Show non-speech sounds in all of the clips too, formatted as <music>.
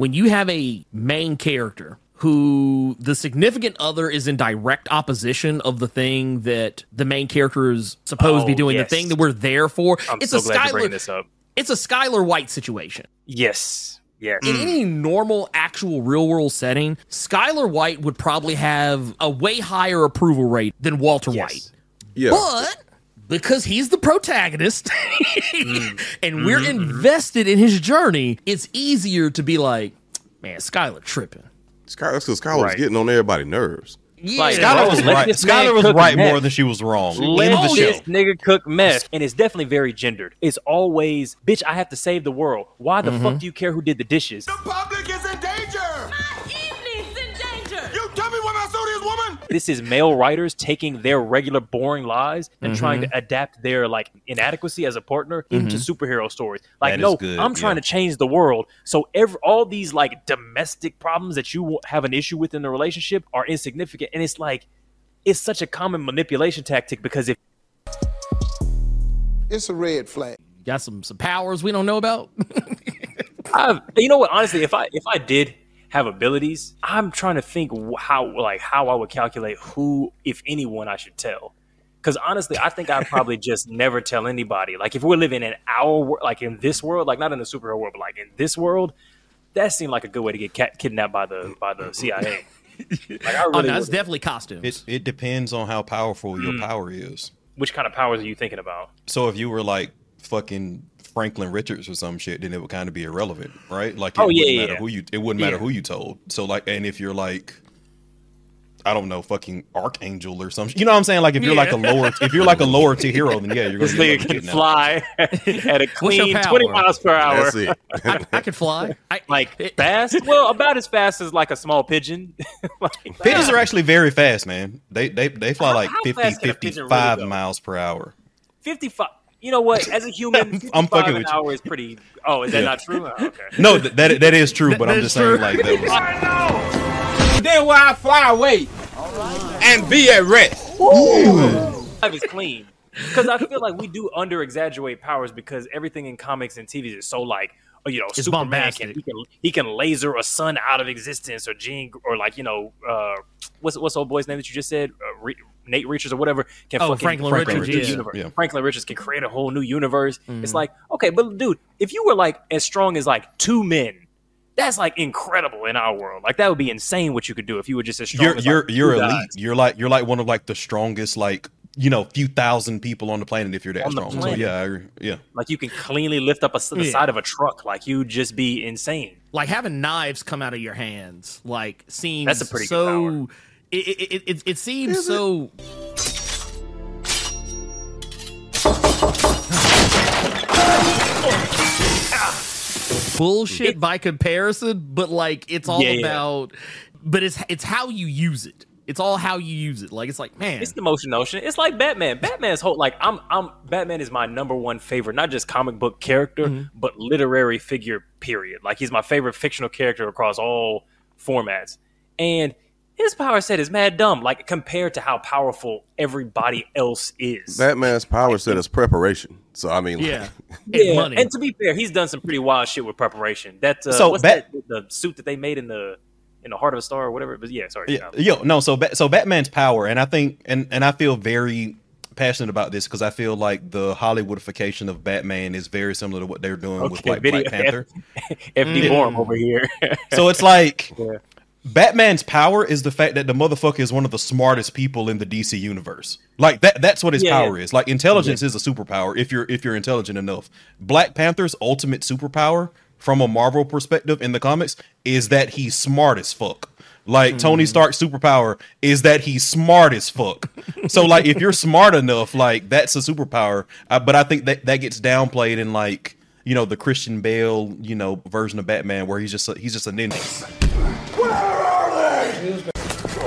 when you have a main character who the significant other is in direct opposition of the thing that the main character is supposed oh, to be oh, doing, yes. the thing that we're there for. I'm it's so a glad Skyler, this up. It's a Skyler White situation. Yes. Yes. In mm. any normal, actual real world setting, Skyler White would probably have a way higher approval rate than Walter yes. White. Yeah. But because he's the protagonist <laughs> mm. and we're mm-hmm. invested in his journey, it's easier to be like, man, Skyler tripping. Skyler, that's because Skyler right. was getting on everybody's nerves. Yeah, like, Skyler was right. Skyler was right meth. more than she was wrong. Let oh, this nigga cook mess, and it's definitely very gendered. It's always, bitch, I have to save the world. Why the mm-hmm. fuck do you care who did the dishes? The public is in danger. This is male writers taking their regular boring lives and mm-hmm. trying to adapt their like inadequacy as a partner mm-hmm. into superhero stories. Like, that no, I'm trying yeah. to change the world. So every all these like domestic problems that you have an issue with in the relationship are insignificant, and it's like it's such a common manipulation tactic because if it's a red flag, got some some powers we don't know about. <laughs> I've, you know what? Honestly, if I if I did have abilities. I'm trying to think how like how I would calculate who, if anyone, I should tell. Because honestly, I think I'd probably <laughs> just never tell anybody. Like if we're living in our like in this world, like not in the superhero world, but like in this world, that seemed like a good way to get cat- kidnapped by the by the CIA. like, I oh, <laughs> really oh, that's definitely costumes. It, it depends on how powerful your mm. power is. Which kind of powers are you thinking about? So if you were like fucking Franklin Richards or some shit, then it would kind of be irrelevant, right? Like, it oh yeah, wouldn't yeah. matter who you, it wouldn't matter yeah. who you told. So like, and if you're like, I don't know, fucking Archangel or something, you know what I'm saying? Like, if you're yeah. like a lower, if you're like a lower tier hero, then yeah, you're gonna this can fly <laughs> at a clean 20 miles per hour. <laughs> I, I can fly, I, <laughs> like fast. Well, about as fast as like a small pigeon. like, Pigeons are actually very fast, man. They they they fly how, like how 50, 55 really miles per hour. 55 you know what? As a human, <laughs> I'm fucking an with hour you. is pretty. Oh, is that yeah. not true? Oh, okay. <laughs> No, that that is true. But I'm just saying, like that was. <laughs> I know. Then why I fly away and be at rest? Life is clean because I feel like we do under exaggerate powers because everything in comics and TV is so like you know, it's Superman can he, can he can laser a sun out of existence or Jean or like you know uh, what's what's old boy's name that you just said uh, Nate Richards or whatever can oh, Franklin, Franklin Richards, yeah. yeah. Franklin Richards can create a whole new universe. Mm-hmm. It's like, okay, but dude, if you were like as strong as like two men, that's like incredible in our world. Like that would be insane what you could do if you were just as strong. You're as, you're like, you're elite. Guys. You're like you're like one of like the strongest like you know few thousand people on the planet if you're that on strong. So yeah, I, yeah. Like you can cleanly lift up a, the yeah. side of a truck. Like you'd just be insane. Like having knives come out of your hands. Like seems that's a pretty so. It, it, it, it, seems Is so. bullshit by comparison, but like it's all yeah, about but it's it's how you use it. It's all how you use it. Like it's like, man. It's the motion notion. It's like Batman. Batman's whole like I'm I'm Batman is my number one favorite, not just comic book character, mm-hmm. but literary figure, period. Like he's my favorite fictional character across all formats. And his power set is mad dumb, like compared to how powerful everybody else is. Batman's power set is preparation. So I mean, yeah, like, <laughs> yeah. Money. And to be fair, he's done some pretty wild shit with preparation. That uh, so what's Bat- that, the suit that they made in the in the heart of a star or whatever. But yeah, sorry. Yeah, yo, no. So so Batman's power, and I think, and and I feel very passionate about this because I feel like the Hollywoodification of Batman is very similar to what they're doing okay, with like Black Panther. <laughs> FD mm. over here. so it's like. <laughs> Yeah Batman's power is the fact that the motherfucker is one of the smartest people in the DC universe. Like that that's what his yeah, power yeah. is. Like intelligence yeah. is a superpower if you're if you're intelligent enough. Black Panther's ultimate superpower from a Marvel perspective in the comics is that he's smart as fuck. Like mm. Tony Stark's superpower is that he's smart as fuck. <laughs> so like if you're smart enough, like that's a superpower. Uh, but I think that that gets downplayed in like you know the Christian Bale you know version of Batman where he's just a, he's just a ninja. Where are they?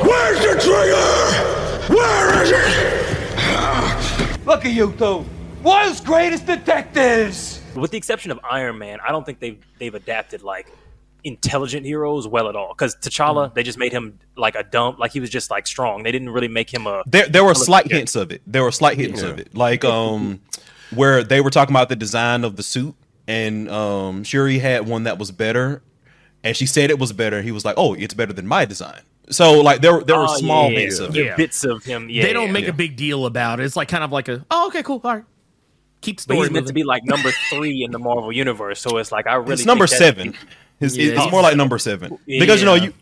Where's the trigger? Where is it? Look at you two, world's greatest detectives. With the exception of Iron Man, I don't think they've they've adapted like intelligent heroes well at all. Because T'Challa, mm. they just made him like a dump, like he was just like strong. They didn't really make him a. There, there were slight hints of it. There were slight hints yeah. of it, like um, where they were talking about the design of the suit, and um, Shuri had one that was better, and she said it was better. He was like, "Oh, it's better than my design." So like there there were oh, small yeah, bits of yeah. bits of him. Yeah, they don't make a big deal about it. It's like kind of like a oh okay cool all right. Keep story. But he's meant to be like number three in the Marvel universe, so it's like I really it's number seven. His, yeah. It's more like number seven because you know you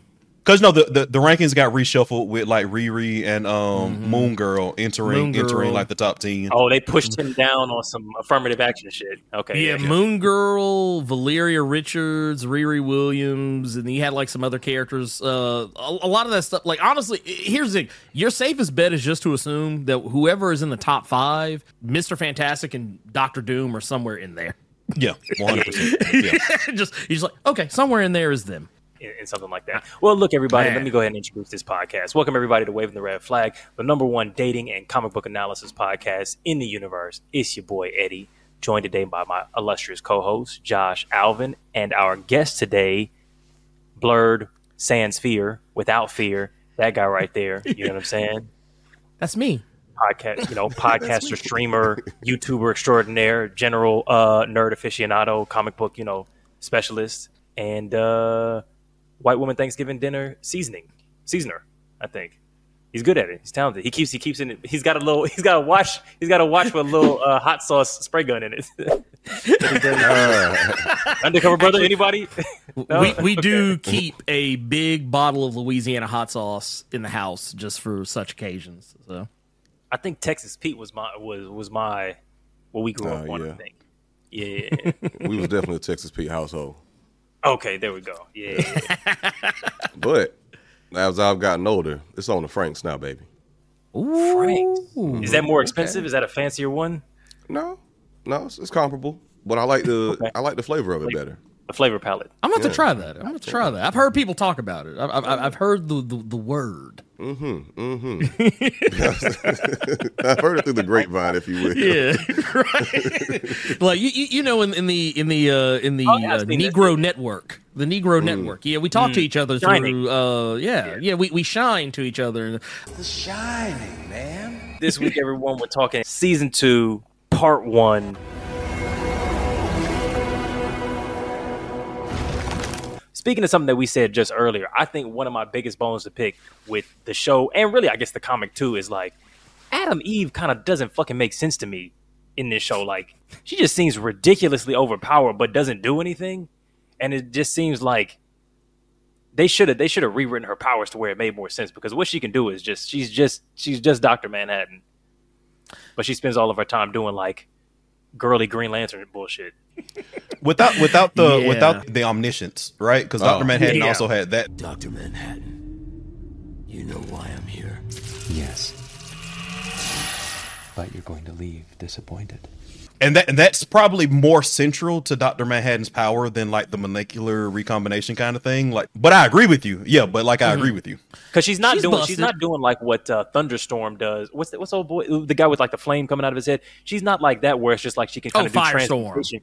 because no, the, the, the rankings got reshuffled with like Riri and um mm-hmm. Moon Girl entering Moon Girl. entering like the top ten. Oh, they pushed him down on some affirmative action shit. Okay, yeah, yeah, Moon Girl, Valeria Richards, Riri Williams, and he had like some other characters. Uh, a, a, lot of that stuff. Like honestly, here's the thing: your safest bet is just to assume that whoever is in the top five, Mister Fantastic and Doctor Doom are somewhere in there. Yeah, one hundred percent. <laughs> Just he's like, okay, somewhere in there is them. In, something like that. <laughs> Well, look, everybody, Man. let me go ahead and introduce this podcast. Welcome, everybody, to Waving the Red Flag, the number one dating and comic book analysis podcast in the universe. It's your boy, Eddie, joined today by my illustrious co host, Josh Alvin, and our guest today, Blurred Sans Fear, without fear. That guy right there. You know what I'm saying? <laughs> That's me podcast, you know, <laughs> podcaster, streamer, YouTuber extraordinaire, general uh, nerd aficionado, comic book, you know, specialist, and uh, white woman Thanksgiving dinner seasoning seasoner. I think he's good at it. He's talented. He keeps he keeps in. It. He's got a little. He's got a watch. He's got a watch with a little uh, hot sauce spray gun in it. uh, <laughs> undercover brother. Anybody? <laughs> no? We we do keep a big bottle of Louisiana hot sauce in the house just for such occasions. So I think Texas Pete was my was was my what we grew up uh, on. Yeah. I think. Yeah, <laughs> we was definitely a Texas Pete household. Okay, there we go. Yeah, <laughs> but as I've gotten older, it's on the Franks now, baby. Ooh. Franks. Is that more expensive? Okay. Is that a fancier one? No, no, it's, it's comparable. But I like the okay. I like the flavor of it better the flavor palette. I'm going to try that. I'm going to try that. I've heard people talk about it. I've, I've, I've heard the, the, the word. Mm-hmm. Mm-hmm. <laughs> <laughs> I've heard it through the grapevine, if you will. Yeah, <laughs> right. like you, you know, in, in the in the uh, in the oh, yeah, uh, Negro Network, the Negro mm. Network. Yeah, we talk mm. to each other Shining. through. Uh, yeah, yeah, yeah, we we shine to each other. The shining, man. This week, everyone, we're talking season two, part one Speaking of something that we said just earlier, I think one of my biggest bones to pick with the show, and really, I guess the comic too, is like Atom Eve kind of doesn't fucking make sense to me in this show. Like, she just seems ridiculously overpowered, but doesn't do anything, and it just seems like they should have they should have rewritten her powers to where it made more sense because what she can do is just she's just she's just Doctor Manhattan, but she spends all of her time doing like girly Green Lantern bullshit without without the yeah. without the omniscience, right? Because Doctor oh, Manhattan yeah. also had that. Doctor Manhattan, you know why I'm here. Yes, but you're going to leave disappointed and that and that's probably more central to Doctor Manhattan's power than like the molecular recombination kind of thing. Like, but I agree with you. Yeah, but like I mm-hmm. agree with you because she's not she's doing busted. she's not doing like what uh, Thunderstorm does. What's the, what's old boy the guy with like the flame coming out of his head? She's not like that where it's just like she can kind oh, of do transformation.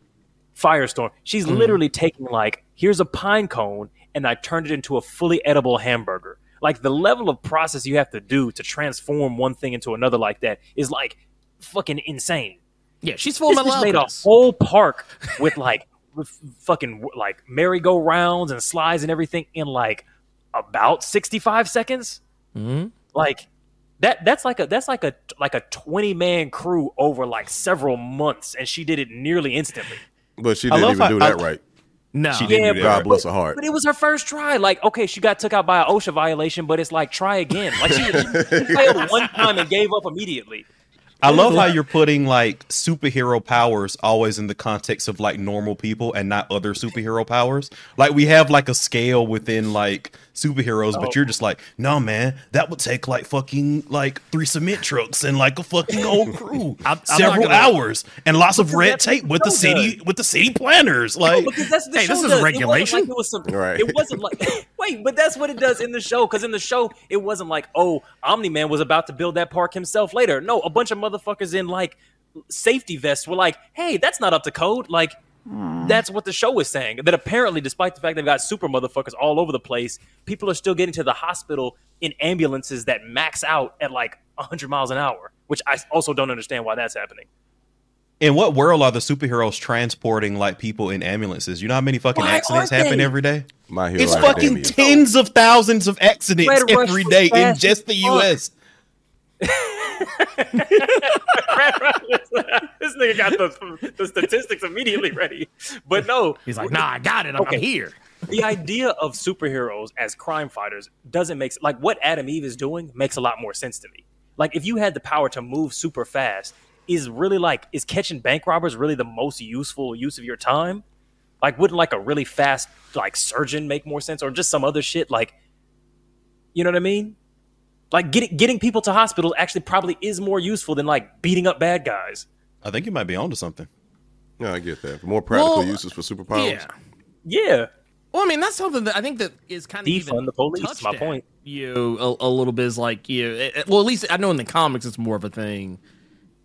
Firestorm. She's mm-hmm. literally taking like here's a pine cone and I turned it into a fully edible hamburger. Like the level of process you have to do to transform one thing into another like that is like fucking insane. Yeah, she's full this made a whole park with like <laughs> with fucking like merry-go-rounds and slides and everything in like about 65 seconds. Mm-hmm. Like that that's like a that's like a like a 20 man crew over like several months and she did it nearly instantly. But she didn't even how, do that I, right. No, she didn't yeah, do that. God bless her heart. But it was her first try. Like, okay, she got took out by an OSHA violation, but it's like try again. Like she, she <laughs> failed one time and gave up immediately. I love how you're putting like superhero powers always in the context of like normal people and not other superhero powers. Like we have like a scale within like superheroes, but oh. you're just like, no, man, that would take like fucking like three cement trucks and like a fucking whole <laughs> crew, I'm several gonna- hours, and lots of red tape with the the city does. with the city planners. Like, because that's what the Hey, show this is does. regulation. It wasn't like it was some. Right. It wasn't like <laughs> wait, but that's what it does in the show. Because in the show, it wasn't like oh, Omni Man was about to build that park himself later. No, a bunch of motherfuckers in like safety vests were like, hey, that's not up to code. Like. That's what the show is saying. That apparently, despite the fact they've got super motherfuckers all over the place, people are still getting to the hospital in ambulances that max out at like 100 miles an hour, which I also don't understand why that's happening. in what world are the superheroes transporting like people in ambulances? You know how many fucking Why accidents happen they? every day? My Hero It's fucking Academia. tens of thousands of accidents Red Rush every was day in just the fuck. U.S. <laughs> this nigga got the, the statistics immediately ready. But no, He's like, nah, I got it. I'm, Okay. here. the idea of superheroes as crime fighters doesn't make like what Atom Eve is doing makes a lot more sense to me. Like if you had the power to move super fast, is really like is catching bank robbers really the most useful use of your time? Like wouldn't like a really fast like surgeon make more sense or just some other shit like you know what I mean? Like getting getting people to hospitals actually probably is more useful than like beating up bad guys. I think you might be onto something. Yeah, I get that. More practical Well, uses for superpowers. Yeah. Yeah. Well, I mean, that's something that I think that is kind of Defund even the police, touched my point. You a, a little bit is like you. it- it- eh, eh, well, at least I know in the comics it's more of a thing.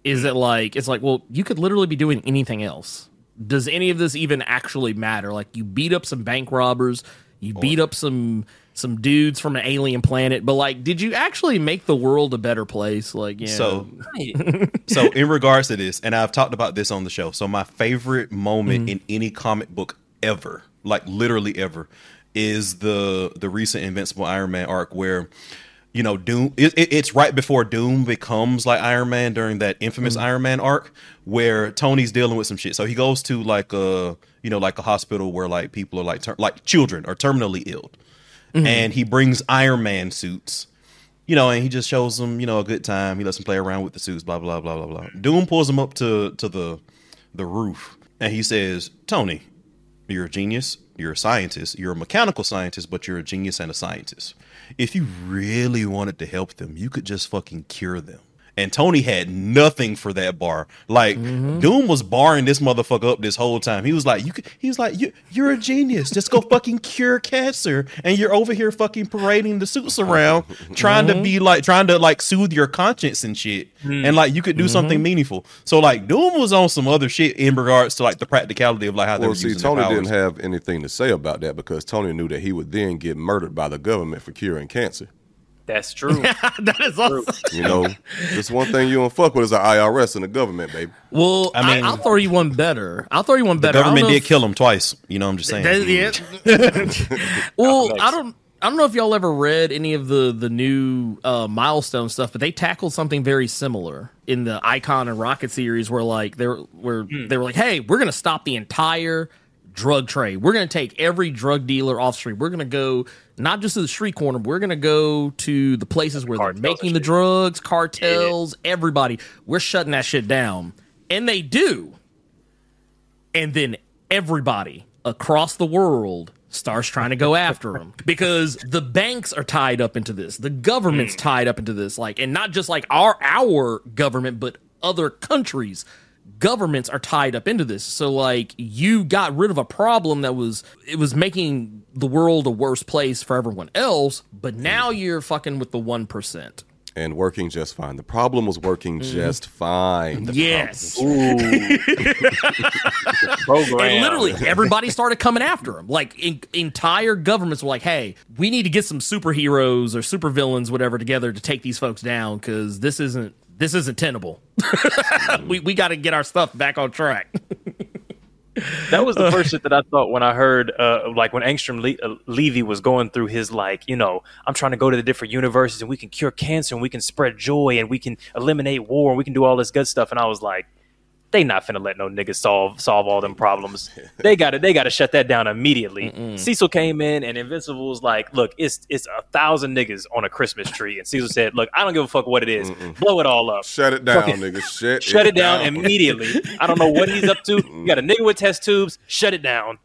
Is that like it's like well, you could literally be doing anything else. Does any of this even actually matter? Like you beat up some bank robbers, you beat up some some dudes from an alien planet, but like, did you actually make the world a better place? Like, yeah. So, so in regards to this, and I've talked about this on the show. So my favorite moment mm-hmm. in any comic book ever, like literally ever, is the the recent Invincible Iron Man arc where. You know, Doom. It, it- it's right before Doom becomes like Iron Man during that infamous mm-hmm. Iron Man arc, where Tony's dealing with some shit. So he goes to like a, you know, like a hospital where like people are like, ter- like children are terminally ill, Mm-hmm. and he brings Iron Man suits you know, and he just shows them, you know, a good time. He lets them play around with the suits, blah blah blah blah blah. Doom pulls him up to to the the roof, and he says, "Tony, you're a genius. You're a scientist. You're a mechanical scientist, but you're a genius and a scientist. If you really wanted to help them, you could just fucking cure them." And Tony had nothing for that bar. Like mm-hmm. Doom was barring this motherfucker up this whole time. He was like, "You," could, he was like, you, "You're a genius. Just go fucking cure cancer." And you're over here fucking parading the suits around, <laughs> trying to mm-hmm. be like, trying to like soothe your conscience and shit. Mm-hmm. And like, you could do something meaningful. So like, Doom was on some other shit in regards to like the practicality of like how they Well, were see, using Tony didn't have anything to say about that because Tony knew that he would then get murdered by the government for curing cancer. That's true. <laughs> that is awesome. You know, just one thing you don't fuck with is the IRS and the government, baby. Well, I I mean, mean- I, will throw you one better. I'll throw you one better. I don't government did if- kill him twice. You know, what I'm just saying. That- yeah. <laughs> well, I don't. I don't know if y'all ever read any of the the new uh, milestone stuff, but they tackled something very similar in the Icon and Rocket series, where like they're where they were like, "Hey, we're gonna stop the entire drug trade. We're gonna take every drug dealer off street. We're gonna go not just to the street corner, we're gonna go to the places where Cartels they're making the drugs, cartels, everybody. We're shutting that shit down, and they do." and then everybody across the world starts trying to go <laughs> after them because the banks are tied up into this the government's hmm. tied up into this like and not just like our our government but other countries governments are tied up into this so like you got rid of a problem that was it was making the world a worse place for everyone else but mm. now you're fucking with the 1% And working just fine. The problem was working mm-hmm. just fine. yes <laughs> Program. And literally, everybody started coming after him. Like in, entire governments were like, "Hey, we need to get some superheroes or supervillains, whatever, together to take these folks down because this isn't this isn't tenable. <laughs> we we got to get our stuff back on track." That was the first shit that I thought when I heard, uh, like when Angstrom Le- uh, Levy was going through his like, you know, I'm trying to go to the different universes and we can cure cancer and we can spread joy and we can eliminate war and we can do all this good stuff. And I was like, they not finna let no niggas solve solve all them problems. they got to they got to shut that down immediately. Cecil came in and Invincible was like, look, it's it's a thousand niggas on a Christmas tree, and Cecil said, look, I don't give a fuck what it is. blow it all up, Shut it down, Fucking- nigga. Shut, shut it down, immediately. I don't know what he's up to. You got a nigga with test tubes, shut it down.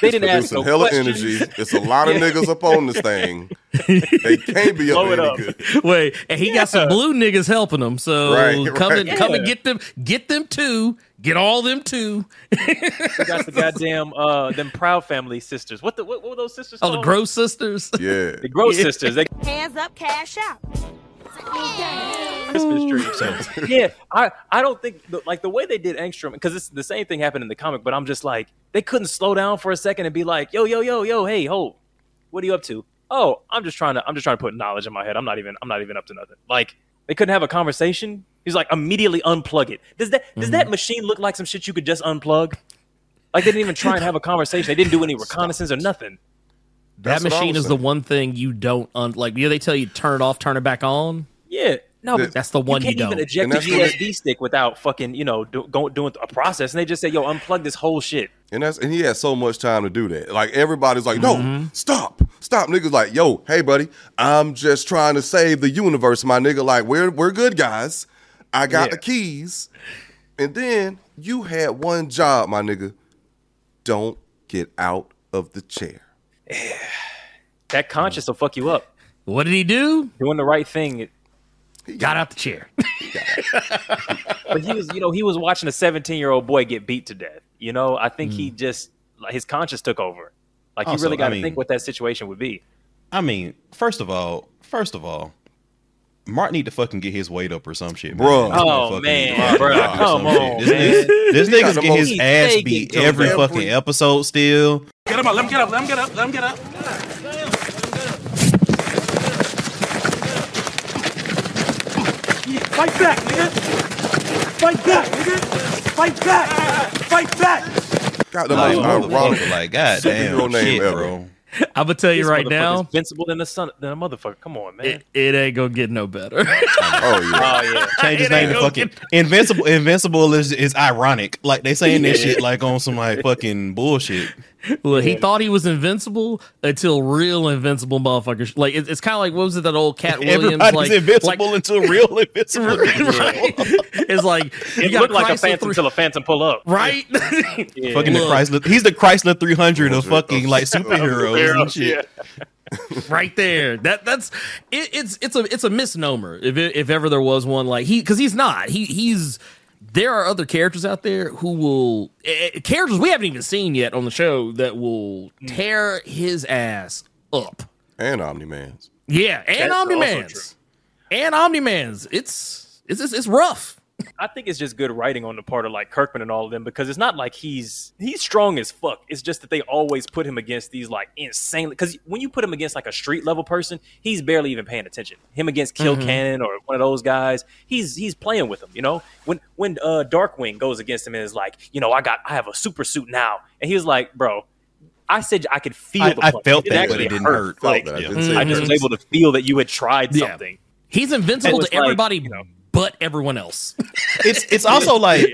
They didn't ask no hella questions. energy. It's a lot of Yeah. niggas up on this thing. <laughs> They can't be up Blow it any up. good. Wait, and he got some blue niggas helping him. So Right, come right. and come and get them, get them too, get all them too. We got the <laughs> goddamn uh them proud family sisters. What the what, what were those sisters Oh, called? the Gross sisters. Yeah. The Gross Yeah. sisters. They Hands up, cash out. Christmas tree. So <laughs> yeah, I I don't think the, like the way they did Angstrom because it's the same thing happened in the comic, but I'm just like they couldn't slow down for a second and be like, yo yo yo yo, hey ho, what are you up to? Oh, I'm just trying to I'm just trying to put knowledge in my head. I'm not even I'm not even up to nothing. Like they couldn't have a conversation. He's like immediately unplug it. Does that does that mm-hmm. machine look like some shit you could just unplug? Like they didn't even try and have a conversation. They didn't do any reconnaissance or nothing. That That's what machine was is the one thing you don't un- like. You know, they tell you turn it off, turn it back on. Yeah, no, but That's the one you you, can't even don't. eject And the that's what USB stick without fucking you know do, go, doing a process, and they just say, "Yo, unplug this whole shit." And that's and he had so much time to do that. Like everybody's like, no, Mm-hmm. stop, stop. Niggas like, yo, hey buddy, I'm just trying to save the universe, my nigga. Like we're we're good guys. I got Yeah. the keys. And then you had one job, my nigga. Don't get out of the chair. That conscience will fuck you up. What did he do? Doing the right thing, it- Got out the chair. <laughs> but he was, you know, he was watching a 17 year old boy get beat to death. You know, I think he mm. just like his conscience took over. Like you Also, really got to I mean- think what that situation would be. I mean, first of all, first of all, Mark need to fucking get his weight up or some shit, man. Oh, man, need to fucking bruh, get up or come on, shit. This man. this nigga's the getting his ass beat taking every every- fucking episode still. Get him up. Let him get up. Let him get up. Let him get up. Fight back, nigga. Fight back, nigga. Fight back. Fight back. Got the Like, most ironic like, god damn, superhero name shit, ever. bro. <laughs> I'm gonna tell you This right now, invincible than the sun than a motherfucker. Come on, man. it, it ain't gonna get no better. <laughs> Oh yeah. oh yeah. Change his name to gonna fucking Invincible. Invincible is is ironic. Like they saying this shit like on some like fucking bullshit. Look, he thought he was invincible until real invincible motherfuckers. Like it, it's kind of like what was it that old Katt <laughs> Williams? Everybody's like, invincible like- until real <laughs> invincible. right? <laughs> It's like you It got looked like a phantom three- until a phantom pull up. right? Yeah. Fucking the Chrysler. He's the Chrysler 300 of fucking like superheroes and shit. right there. That that's it, it's it's a it's a misnomer if it, if ever there was one like he because he's not he he's there are other characters out there who will eh, characters we haven't even seen yet on the show that will tear his ass up. And Omni Man's. Yeah, and That's Omni Man's and Omni Man's. It's it's it's, it's rough. I think it's just good writing on the part of like Kirkman and all of them because it's not like he's he's strong as fuck. It's just that they always put him against these like insanely because when you put him against like a street level person, he's barely even paying attention. Him against Killcannon or one of those guys, he's he's playing with him. You know, when when uh, Darkwing goes against him and is like, you know, I got I have a super suit now, and he was like, bro. I said I could feel I- the I felt It that, but it didn't hurt. hurt. Like, Felt that. I yeah. didn't say I just hurt. was able to feel that you had tried Yeah. something. He's invincible to like, everybody you know. But everyone else. <laughs> It's it's also like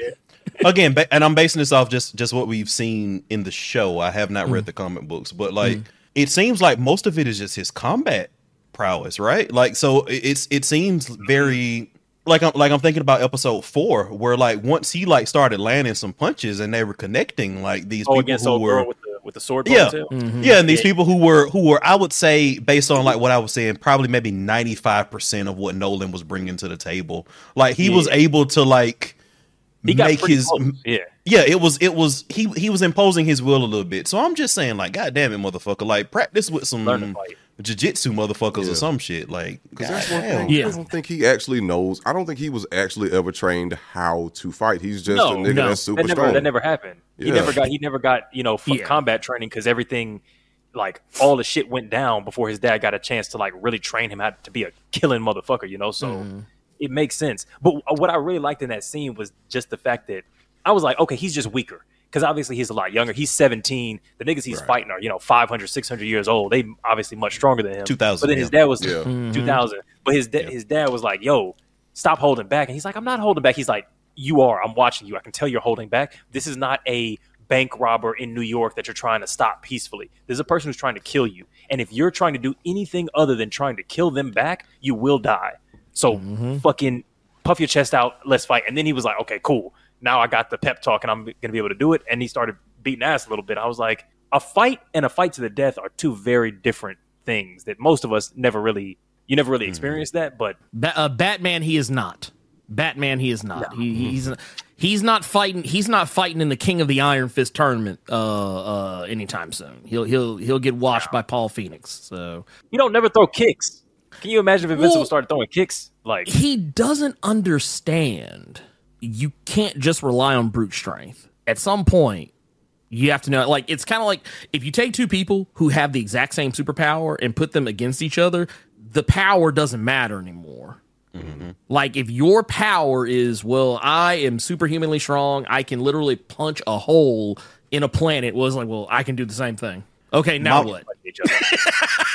again, ba- and I'm basing this off just just what we've seen in the show. I have not read mm. the comic books, but like mm. it seems like most of it is just his combat prowess, right? Like so it- it's it seems very like I'm like I'm thinking about episode four, where like once he like started landing some punches and they were connecting like these Oh, people against who old were girl with the with the sword. yeah, ponytail? Mm-hmm. yeah, and these Yeah. people who were who were, I would say, based on like what I was saying, probably maybe ninety five percent of what Nolan was bringing to the table. Like he was able to like He make his close. yeah. yeah. It was it was he he was imposing his will a little bit. So I'm just saying, like, god damn it, motherfucker, like practice with some Learn to fight. Jiu-jitsu motherfuckers Yeah. or some shit. Like, Because that's one goddamn. thing. Yeah. I don't think he actually knows. I don't think he was actually ever trained how to fight. He's just No, a nigga no. that's super that never strong. that never happened. He never got he never got you know Yeah. combat training because everything like all the shit went down before his dad got a chance to like really train him how to be a killing motherfucker. You know, so Mm-hmm. it makes sense. But what I really liked in that scene was just the fact that I was like, okay, he's just weaker. Because obviously he's a lot younger. He's 17. The niggas he's Right. fighting are, you know, 500, 600 years old. They obviously much stronger than him. 2000, But then his dad was Yeah. Mm-hmm. 2000. But his, da- his dad was like, yo, stop holding back. And he's like, I'm not holding back. He's like, you are. I'm watching you. I can tell you're holding back. This is not a bank robber in New York that you're trying to stop peacefully. There's a person who's trying to kill you. And if you're trying to do anything other than trying to kill them back, you will die. So mm-hmm. fucking puff your chest out, let's fight. And then he was like, okay, cool. Now I got the pep talk and I'm going to be able to do it. And he started beating ass a little bit. I was like, a fight and a fight to the death are two very different things that most of us never really, you never really experienced that. But Ba- uh, Batman, he is not. Batman, he is not. He, he's he's not fighting. He's not fighting in the King of the Iron Fist tournament uh, uh, anytime soon. He'll he'll he'll get washed by Paul Phoenix. So you don't never throw kicks. Can you imagine if Invincible Well- started throwing kicks? Like, he doesn't understand. You can't just rely on brute strength. At some point, you have to know. Like it's kind of like if you take two people who have the exact same superpower and put them against each other, the power doesn't matter anymore. Mm-hmm. Like if your power is, well, I am superhumanly strong, I can literally punch a hole in a planet. Was like, well, I can do the same thing. Okay, now My- what? <laughs>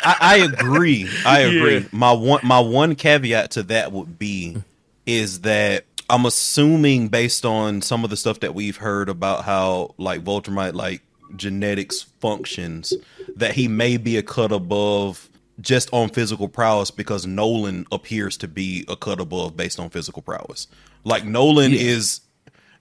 I, I agree. I <laughs> agree. Yeah. My one my one caveat to that would be is that I'm assuming based on some of the stuff that we've heard about how like Viltrumite like genetics functions that he may be a cut above just on physical prowess because Nolan appears to be a cut above based on physical prowess. Like Nolan Yeah. is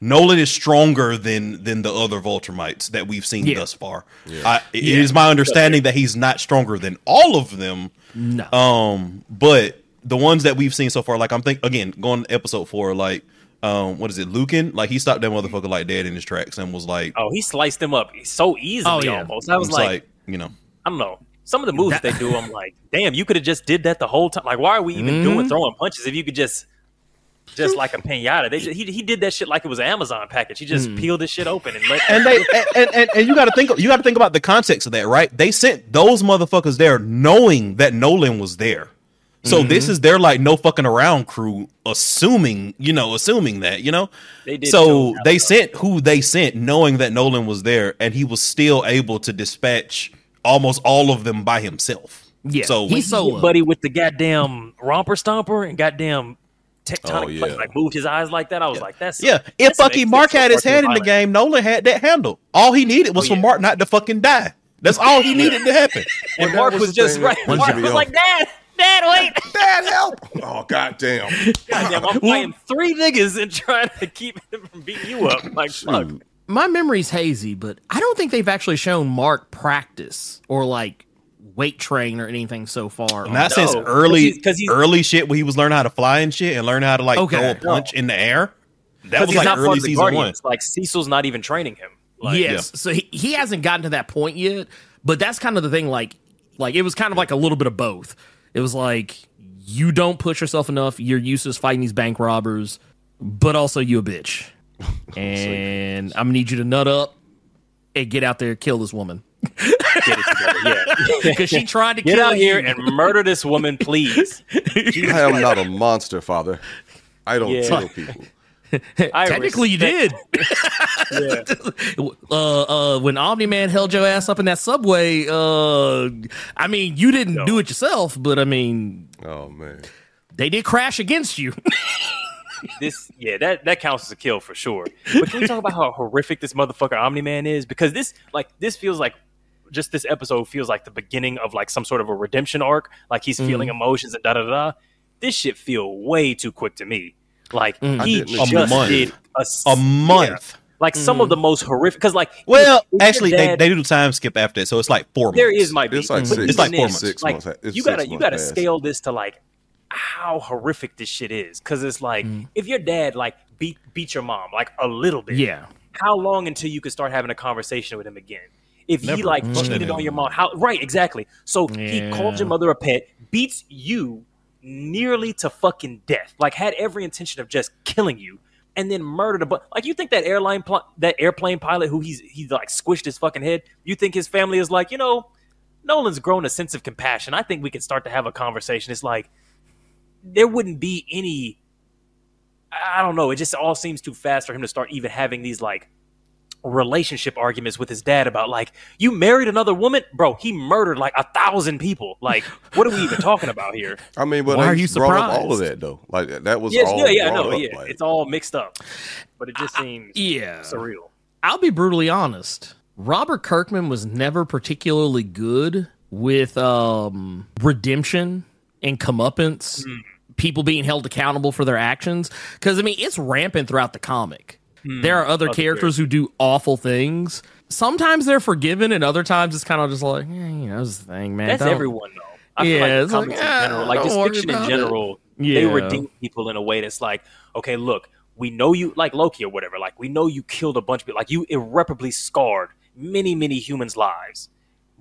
Nolan is stronger than than the other Viltrumites that we've seen Yeah. thus far. I, it Yeah. is my understanding that he's not stronger than all of them. No. Um, but the ones that we've seen so far, like I'm think again going to episode four, like um, what is it, Lucan? Like he stopped that motherfucker like dead in his tracks and was like, oh, he sliced him up so easily Oh, yeah. almost. I was like, like, you know, I don't know. Some of the moves That- they do, I'm like, damn, you could have just did that the whole time. Like, why are we even Mm-hmm. doing throwing punches if you could just, just like a pinata? They just, he he did that shit like it was an Amazon package. He Mm. just peeled this shit open and let. and they <laughs> and, and, and you got to think you got to think about the context of that, right? They sent those motherfuckers there knowing that Nolan was there. So this is their like no fucking around crew, assuming you know, assuming that you know. They did so too. they sent who they sent, knowing that Nolan was there, and he was still able to dispatch almost all of them by himself. Yeah, so he's solo. buddy with the goddamn romper stomper and goddamn tectonic Oh, yeah. like, like moved his eyes like that. I was like, that's yeah. If that's fucking Mark had his hand in the game, Nolan had that handle. All he needed was Oh, for. Mark not to fucking die. That's <laughs> all he needed to happen. and Mark was was, just right. Mark was like, Dad, Dad, wait, <laughs> Dad, help! Oh goddamn! goddamn, I'm fighting three niggas and trying to keep him from beating you up. Like, fuck. Shoot. my memory's hazy, but I don't think they've actually shown Mark practice or like weight train or anything so far. Not No, since 'cause early, he's- 'cause he's- early shit where he was learning how to fly and shit and learn how to like Okay. throw a punch in the air. That was like not early of the season one. Like Cecil's not even training him. Like, yes, so he, he hasn't gotten to that point yet, but that's kind of the thing. Like, like it was kind of like a little bit of both. It was like you don't push yourself enough. You're useless fighting these bank robbers, but also you a bitch, <laughs> and I'm gonna need you to nut up and get out there, kill this woman get. Yeah. <laughs> because she tried to Get kill out here and murder this woman, please. <laughs> I am not a monster, father. I don't Yeah. kill people. I Technically, you did. <laughs> Yeah. <laughs> uh, uh, when Omni Man held your ass up in that subway, uh, I mean, you didn't do it yourself, but I mean, Oh man. they did crash against you. <laughs> This, yeah, that that counts as a kill for sure. But can we talk about how horrific this motherfucker Omni Man is? Because this, like, this feels like just this episode feels like the beginning of like some sort of a redemption arc. Like he's feeling emotions and da da da. This shit feel way too quick to me. Like I he didn't just A month. did a, s- A month. yeah. like some of the mm. most horrific. Because like, Well, if your actually, they, dad- they do the time skip after it, so it's like four months. There is my be. It's like but six- It's like four months. Six like, months. It's you gotta you gotta past. scale this to like how horrific this shit is. Because it's like mm. if your dad like beat beat your mom like a little bit. yeah. How long until you could start having a conversation with him again? If he like Fuck that cheated on your mom, how right exactly? So he called your mother a pet, beats you nearly to fucking death. Like had every intention of just killing you. And then murdered a but like you think that airline pl- that airplane pilot who he's he's like squished his fucking head. You think his family is like you know Nolan's grown a sense of compassion. I think we can start to have a conversation. It's like there wouldn't be any. I don't know. It just all seems too fast for him to start even having these like relationship arguments with his dad about like you married another woman, bro. He murdered like a thousand people. Like, what are we even talking about here? <laughs> I mean, but Why they are you brought up all of that though. Like that was Yes, all yeah, yeah, I know, up, yeah. like- It's all mixed up, but it just seems Yeah. surreal. I'll be brutally honest. Robert Kirkman was never particularly good with um redemption and comeuppance, people being held accountable for their actions. Because I mean, it's rampant throughout the comic. There are other characters who do awful things. Sometimes they're forgiven, and other times it's kind of just like, eh, you know, this thing, man. That's everyone though. I feel Yeah, like it's like, comics ah, in general, like just fiction in it. general, they redeem people in a way that's like, okay, look, we know you like Loki or whatever. Like we know you killed a bunch of people, like you irreparably scarred many, many humans' lives.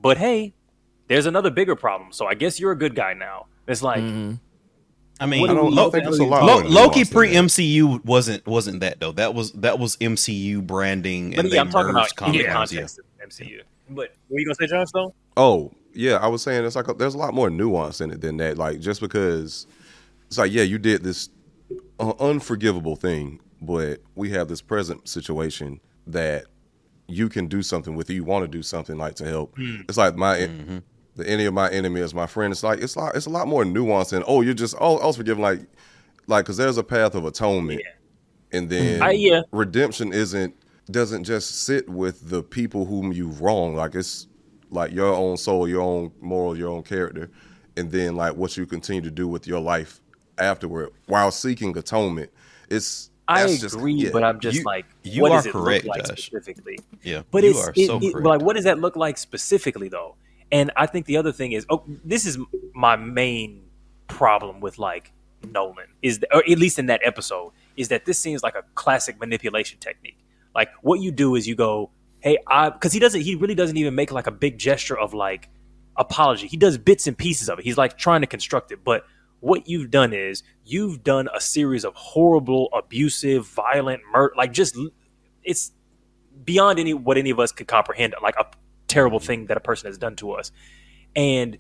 But hey, there's another bigger problem. So I guess you're a good guy now. It's like Mm-hmm. I mean, What do I don't know. I Loki- think it's a lot. Lo- more Loki pre that. MCU wasn't wasn't that though. That was that was MCU branding but and yeah, they I'm talking about merged in the comic yeah. context of MCU. But what are you gonna say, John Stone? Oh, yeah, I was saying it's like a, there's a lot more nuance in it than that. Like just because it's like yeah, you did this uh, unforgivable thing, but we have this present situation that you can do something with. You want to do something like to help. It's like my the any of my enemy is my friend. It's like it's like it's a lot more nuanced than oh you're just oh, oh I was forgiven like like because there's a path of atonement, and then I- yeah. redemption isn't doesn't just sit with the people whom you wrong. Like it's like your own soul, your own moral, your own character, and then like what you continue to do with your life afterward while seeking atonement. It's I that's just- agree, yeah. but I'm just You- like, you what are does it correct, look like Josh. specifically? Yeah, But you it's are it, so it- correct. like, what does that look like specifically, though? And I think the other thing is, oh, this is my main problem with like Nolan is, or at least in that episode, is that this seems like a classic manipulation technique. Like, what you do is you go, hey, I, because he doesn't, he really doesn't even make like a big gesture of like apology. He does bits and pieces of it. He's like trying to construct it, but what you've done is you've done a series of horrible, abusive, violent murder. Like just it's beyond any what any of us could comprehend. Like a terrible thing that a person has done to us, and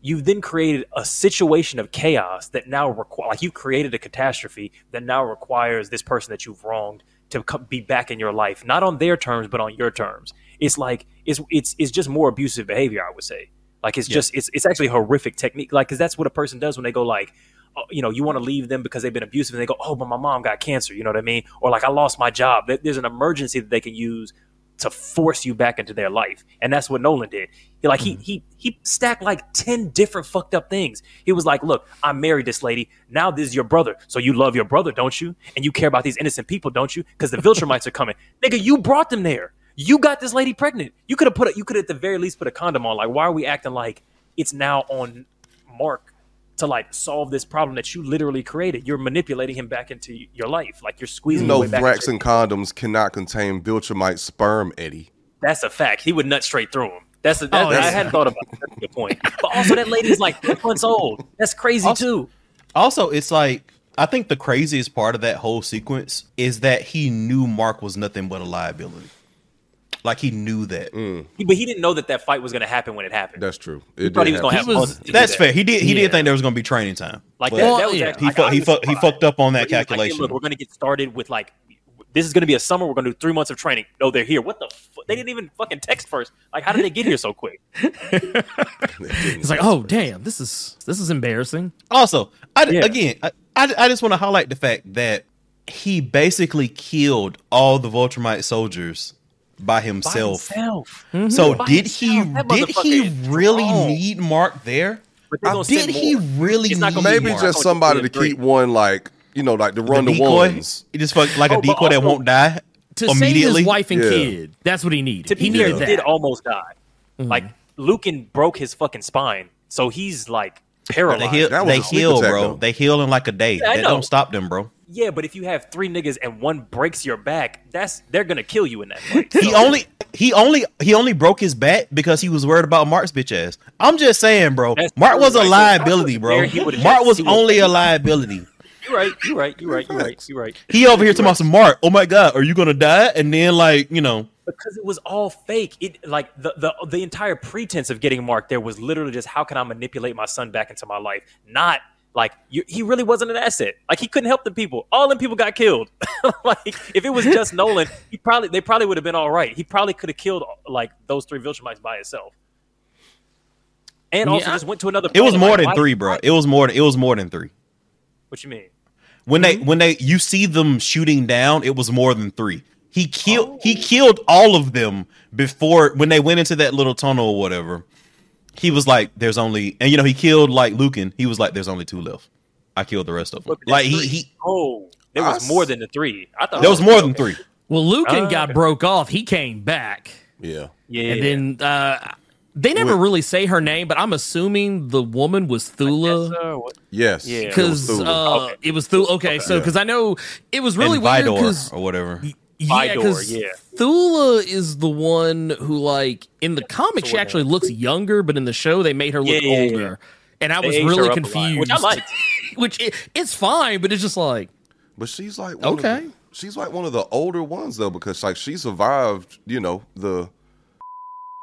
you've then created a situation of chaos that now require like you've created a catastrophe that now requires this person that you've wronged to co- be back in your life, not on their terms but on your terms. It's like it's it's it's just more abusive behavior. I would say. Like it's just it's it's actually a horrific technique. Like because that's what a person does when they go like, oh, you know, you want to leave them because they've been abusive, and they go, oh, but my mom got cancer. You know what I mean? Or like I lost my job. There's an emergency that they can use to force you back into their life, and that's what Nolan did. He like he mm-hmm. he he stacked like ten different fucked up things. He was like, look, I married this lady. Now this is your brother, so you love your brother, don't you? And you care about these innocent people, don't you? Because the Viltrumites are coming, <laughs> nigga. You brought them there. You got this lady pregnant. You could have put a, you could at the very least put a condom on. Like, why are we acting like it's now on Mark to like solve this problem that you literally created? You're manipulating him back into your life. Like you're you squeezing. know him Vrax and condoms cannot contain Viltrumite sperm, Eddie. That's a fact. He would nut straight through him. That's a, that's, Oh, I hadn't thought about that. That's a good point. <laughs> But also, that lady is like three months old. That's crazy Also- too. Also, it's like I think the craziest part of that whole sequence is that he knew Mark was nothing but a liability. Like he knew that. He- But he didn't know that that fight was going to happen when it happened. That's true. he thought did he was going to have happen. Was- months to do That's that. fair. He did. He Yeah. did think there was going to be training time. Like that, Well, that was yeah. actually, He like, fu- he fu- he fucked up on that But he was like, hey, calculation. look, we're going to get started with like this is going to be a summer. We're going to do three months of training. No, they're here. What the? Fu- they didn't even fucking text first. Like, how did they get here so quick? <laughs> It's like, oh damn, this is this is embarrassing. Also, I, Yeah. again, I, I, I just want to highlight the fact that he basically killed all the Viltrumite soldiers by By himself. himself. Mm-hmm. So By did he himself. That did he really strong. need Mark there? But Did he really It's need gonna Maybe Mark. just somebody to keep one like you know like to run the, decoy? ones. He just fuck like a Oh, but decoy that won't die To save immediately. his wife and Yeah. kid, that's what he needed. To be he fair, needed he that. did almost die. Mm-hmm. Like Lucan broke his fucking spine, so he's like paralyzed. They heal, they heal, bro. though. They heal in like a day. Yeah, I that know. don't stop them, bro. Yeah, but if you have three niggas and one breaks your back, that's they're gonna kill you in that fight. He only he only he only broke his back because he was worried about Mark's bitch ass. I'm just saying, bro. That's Mark was a right? If liability, bro. Mark was only a liability. You're right. You're right. You're right. You're right. You're right. He over here talking about some Mark. Oh my god, are you gonna die? And then like you know, Because it was all fake. It like the the the entire pretense of getting Mark there was literally just how can I manipulate my son back into my life, not like you, he really wasn't an asset. Like he couldn't help the people. All them people got killed. <laughs> like if it was just <laughs> Nolan, he probably they probably would have been all right. He probably could have killed like those three Viltrumites by himself. And also Yeah. just went to another. It was more Like, than why- three, bro. It was more. It was more than three. What you mean? When Mm-hmm. they when they you see them shooting down, it was more than three. He killed Oh. he killed all of them before when they went into that little tunnel or whatever. He was like, "There's only," and you know he killed like Lucan. He was like, "There's only two left. I killed the rest of them." Look, Like that's he he Oh, there was s- more than the three. I thought there was more than three. Well, Lucan Ah, got broke off. He came back. Yeah. Yeah, And then uh, they never Wait. really say her name, but I'm assuming the woman was Thula. Yes, uh, Yes. Yeah. it was Because uh, Okay. it was Thula. Okay, so Yeah. because I know it was really and weird Vidor because or whatever. Yeah, Vidor, because yeah. Thula is the one who like in the comic she actually looks younger, but in the show they made her look Yeah, yeah, yeah. older, and I They was really her up a lot, confused. which I liked. <laughs> which it, it's fine, but it's just like But she's like one Okay. Of the, she's like one of the older ones though, because like she survived. You know the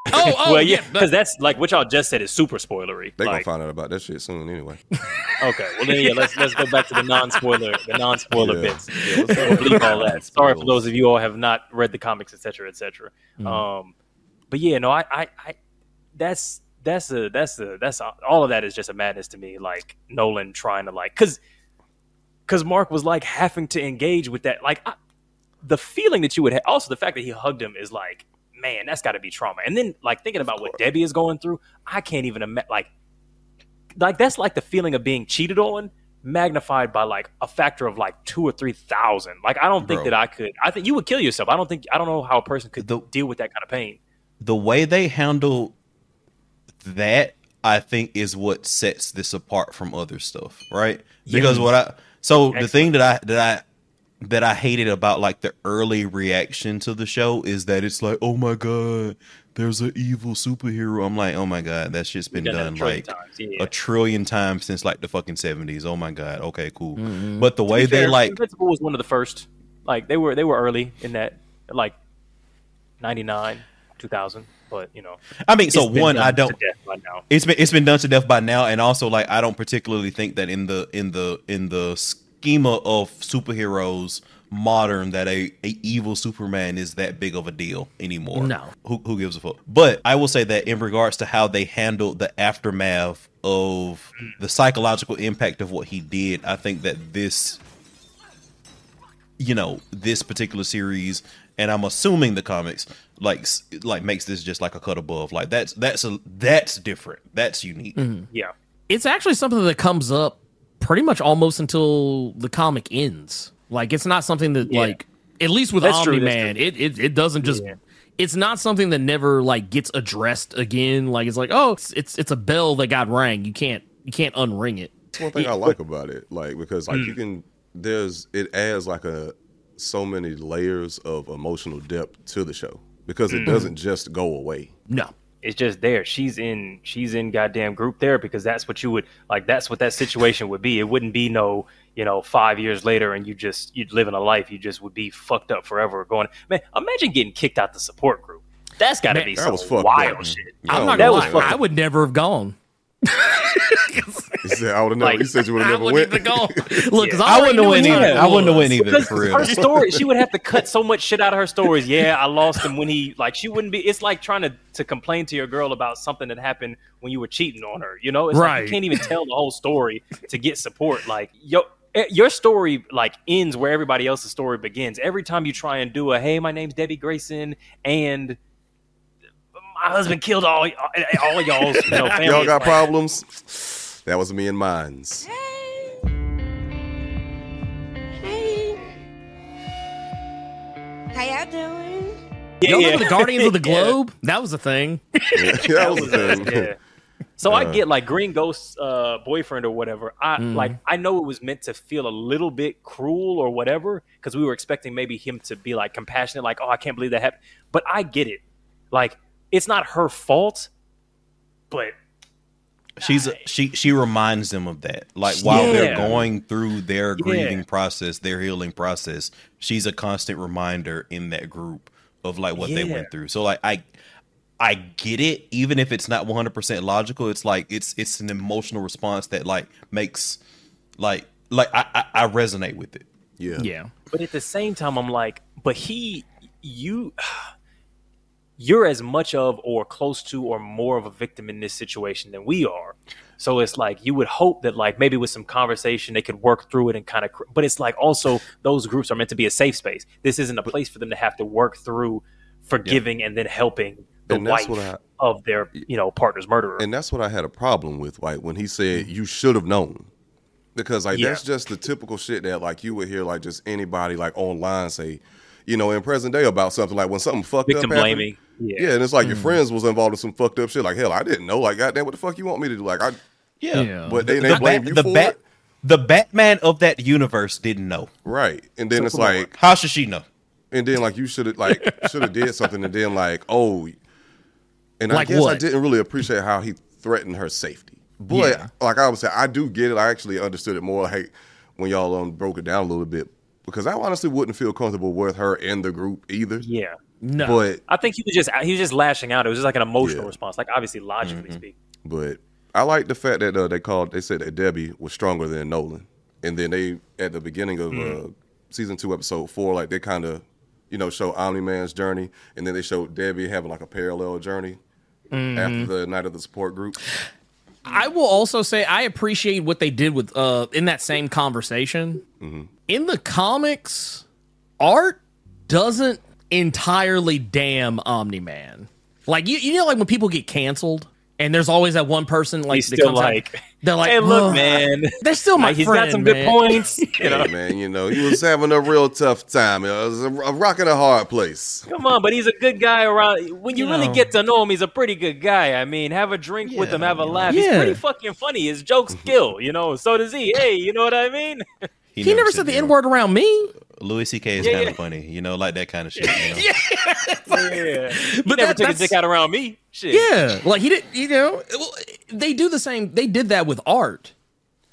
<laughs> oh oh well, yeah, yeah, because that's like what y'all just said is super spoilery. they like, gonna find out about that shit soon anyway. <laughs> Okay, well then yeah, let's let's go back to the non-spoiler, the non-spoiler Yeah. bits. Yeah, let's We'll bleep all that. Sorry for those of you all have not read the comics, etc., etc. Um, but yeah, no, I, I, I, that's that's a that's a that's a, all of that is just a madness to me. Like Nolan trying to like, cause, cause Mark was like having to engage with that. Like I, the feeling that you would have, also the fact that he hugged him is like, man, that's got to be trauma. And then like thinking about what Debbie is going through, I can't even imagine. Like like that's like the feeling of being cheated on magnified by like a factor of like two or three thousand like i don't think Bro. that i could i think you would kill yourself i don't think i don't know how a person could The- deal with that kind of pain the way they handle that i think is what sets this apart from other stuff right because what i so the thing that i that i that i hated about like the early reaction to the show is that it's like oh my god there's an evil superhero i'm like oh my god that shit's been Done a done like times, yeah. a trillion times since like the fucking 70s oh my god okay cool Mm-hmm. but the way they Fair, like invincible was one of the first like they were they were early in that like 99 2000 but you know i mean so it's one i don't death by now. it's been it's been done to death by now and also like i don't particularly think that in the in the in the schema of superheroes modern that a, a evil superman is that big of a deal anymore. No. who, who gives a fuck? But i will say that in regards to how they handled the aftermath of the psychological impact of what he did i think that this you know this particular series and i'm assuming the comics like like makes this just like a cut above. Like that's that's a that's different. That's unique. Mm-hmm. Yeah. It's actually something that comes up pretty much almost until the comic ends. Like it's not something that Yeah. like at least with That's Omni Man, it, it it doesn't just Yeah. it's not something that never like gets addressed again. Like it's like, oh, it's it's, it's a bell that got rang. You can't you can't unring it. That's one thing I like about it, like because like Hmm. you can there's it adds like a so many layers of emotional depth to the show because it doesn't just go away. No. It's just there she's in she's in goddamn group therapy because that's what you would like that's what that situation would be it wouldn't be no you know five years later and you just you'd living a life you just would be fucked up forever going man imagine getting kicked out the support group that's got to Man, be that some was wild up. shit I'm not that gonna was lie. fucking- I would never have gone. He said, "I would have never." Like, he said you would have never wouldn't went. even go. <laughs> Yeah. I, i wouldn't knew have went time either i wouldn't have went either <laughs> for real her story she would have to cut so much shit out of her stories yeah i lost him when he like she wouldn't be it's like trying to to complain to your girl about something that happened when you were cheating on her you know it's like Right. you can't even tell the whole story to get support like yo eh, your story like ends where everybody else's story begins every time you try and do a hey my name's debbie grayson and my husband killed all all y'all's you know, family. <laughs> Y'all got problems. That was me and mine's. Hey. Hey. How y'all doing? yeah, Y'all yeah. remember the Guardians of the <laughs> Yeah. Globe? That was a thing. <laughs> Yeah, that was the thing. yeah. So I Uh. get like Green Ghost's uh, boyfriend or whatever. I Mhm. like I know it was meant to feel a little bit cruel or whatever because we were expecting maybe him to be like compassionate, like oh I can't believe that happened. But I get it. Like it's not her fault, but she's a, she she reminds them of that like while they're going through their Yeah. grieving process their healing process she's a constant reminder in that group of like what they went through so like i i get it even if it's not 100% logical it's like it's it's an emotional response that like makes Like like I I, I resonate with it. Yeah. Yeah. But at the same time, I'm like, but he, you, you're as much of or close to or more of a victim in this situation than we are. So it's like you would hope that like maybe with some conversation they could work through it and kind of. But it's like also those groups are meant to be a safe space. This isn't a place for them to have to work through forgiving and then helping the And wife I- of their you know partner's murderer. And that's what I had a problem with, like when he said mm-hmm. you should have known. Because like Yeah. that's just the typical shit that like you would hear like just anybody like online say, you know, in present day about something like when something fucked Victim up happened. blaming. Yeah. Yeah, and it's like your friends was involved in some fucked up shit. Like hell, I didn't know. Like goddamn, what the fuck you want me to do? Like I, Yeah. Yeah. but they, they The, blame Bat- you the for Bat it, the Batman of that universe didn't know. right? And then it's come on. like, How should she know? and then like you should have like should have did something, and then like oh, and Like I guess I didn't really appreciate how he threatened her safety. But Yeah. like I was saying, I do get it. I actually understood it more like when y'all um, broke it down a little bit because I honestly wouldn't feel comfortable with her in the group either. yeah. No. But I think he was just he was just lashing out. It was just like an emotional Yeah. response, like obviously logically speaking. but I like the fact that uh, they called they said that Debbie was stronger than Nolan, and then they at the beginning of Hmm. uh, season two episode four, like they kind of you know show Omni Man's journey, and then they showed Debbie having like a parallel journey Mm-hmm. after the night of the support group. I will also say I appreciate what they did with uh in that same conversation. In the comics, art doesn't entirely damn Omni Man. Like you, you know, like when people get canceled, and there's always that one person like He's that still comes out- like, they're like, hey, look, "Ugh, man, <laughs> they're still my Like, he's friend. got some good points. You Hey, know, man, you know he was having a real tough time. It was a, a rock and a hard place. come on, but he's a good guy around. When you, You really know. get to know him, he's a pretty good guy. I mean, have a drink with him, have a you know. laugh. He's pretty fucking funny. His jokes kill, you know. So does he. Hey, you know what I mean? <laughs> He never said the N word around me. Louis C.K. is Yeah, kind yeah. of funny, you know, like that kind of shit. You <laughs> know? <laughs> yeah, he But never that- took that's- his dick out around me. Shit. Yeah, like he did. You know, well, they do the same. They did that with art.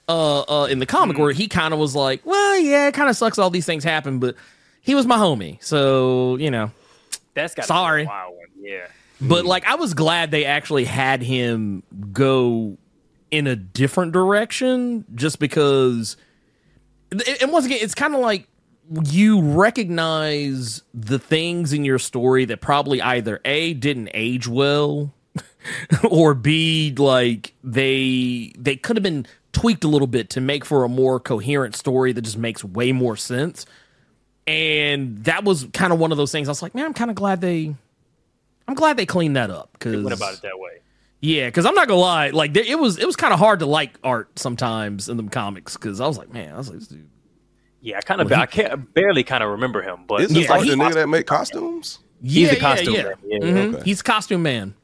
Uh, uh, in the comic where he kind of was like, well, yeah, it kind of sucks. All these things happen, but he was my homie, so you know. That's got Sorry. a wild one. Yeah. But like, I was glad they actually had him go in a different direction, just because. And once again, it's kind of like you recognize the things in your story that probably either a didn't age well, <laughs> or b like they they could have been tweaked a little bit to make for a more coherent story that just makes way more sense. And that was kind of one of those things. I was like, man, I'm kind of glad they I'm glad they cleaned that up because Went about it that way. yeah, because I'm not gonna lie, like it was it was kind of hard to like art sometimes in the comics because I was like, man, I was like, this dude. Yeah, I kind of I can't barely kind of remember him, but Isn't this Yeah, like he- the nigga that make costumes? yeah, the costume yeah, man. Yeah, Mhm. okay. He's costume man.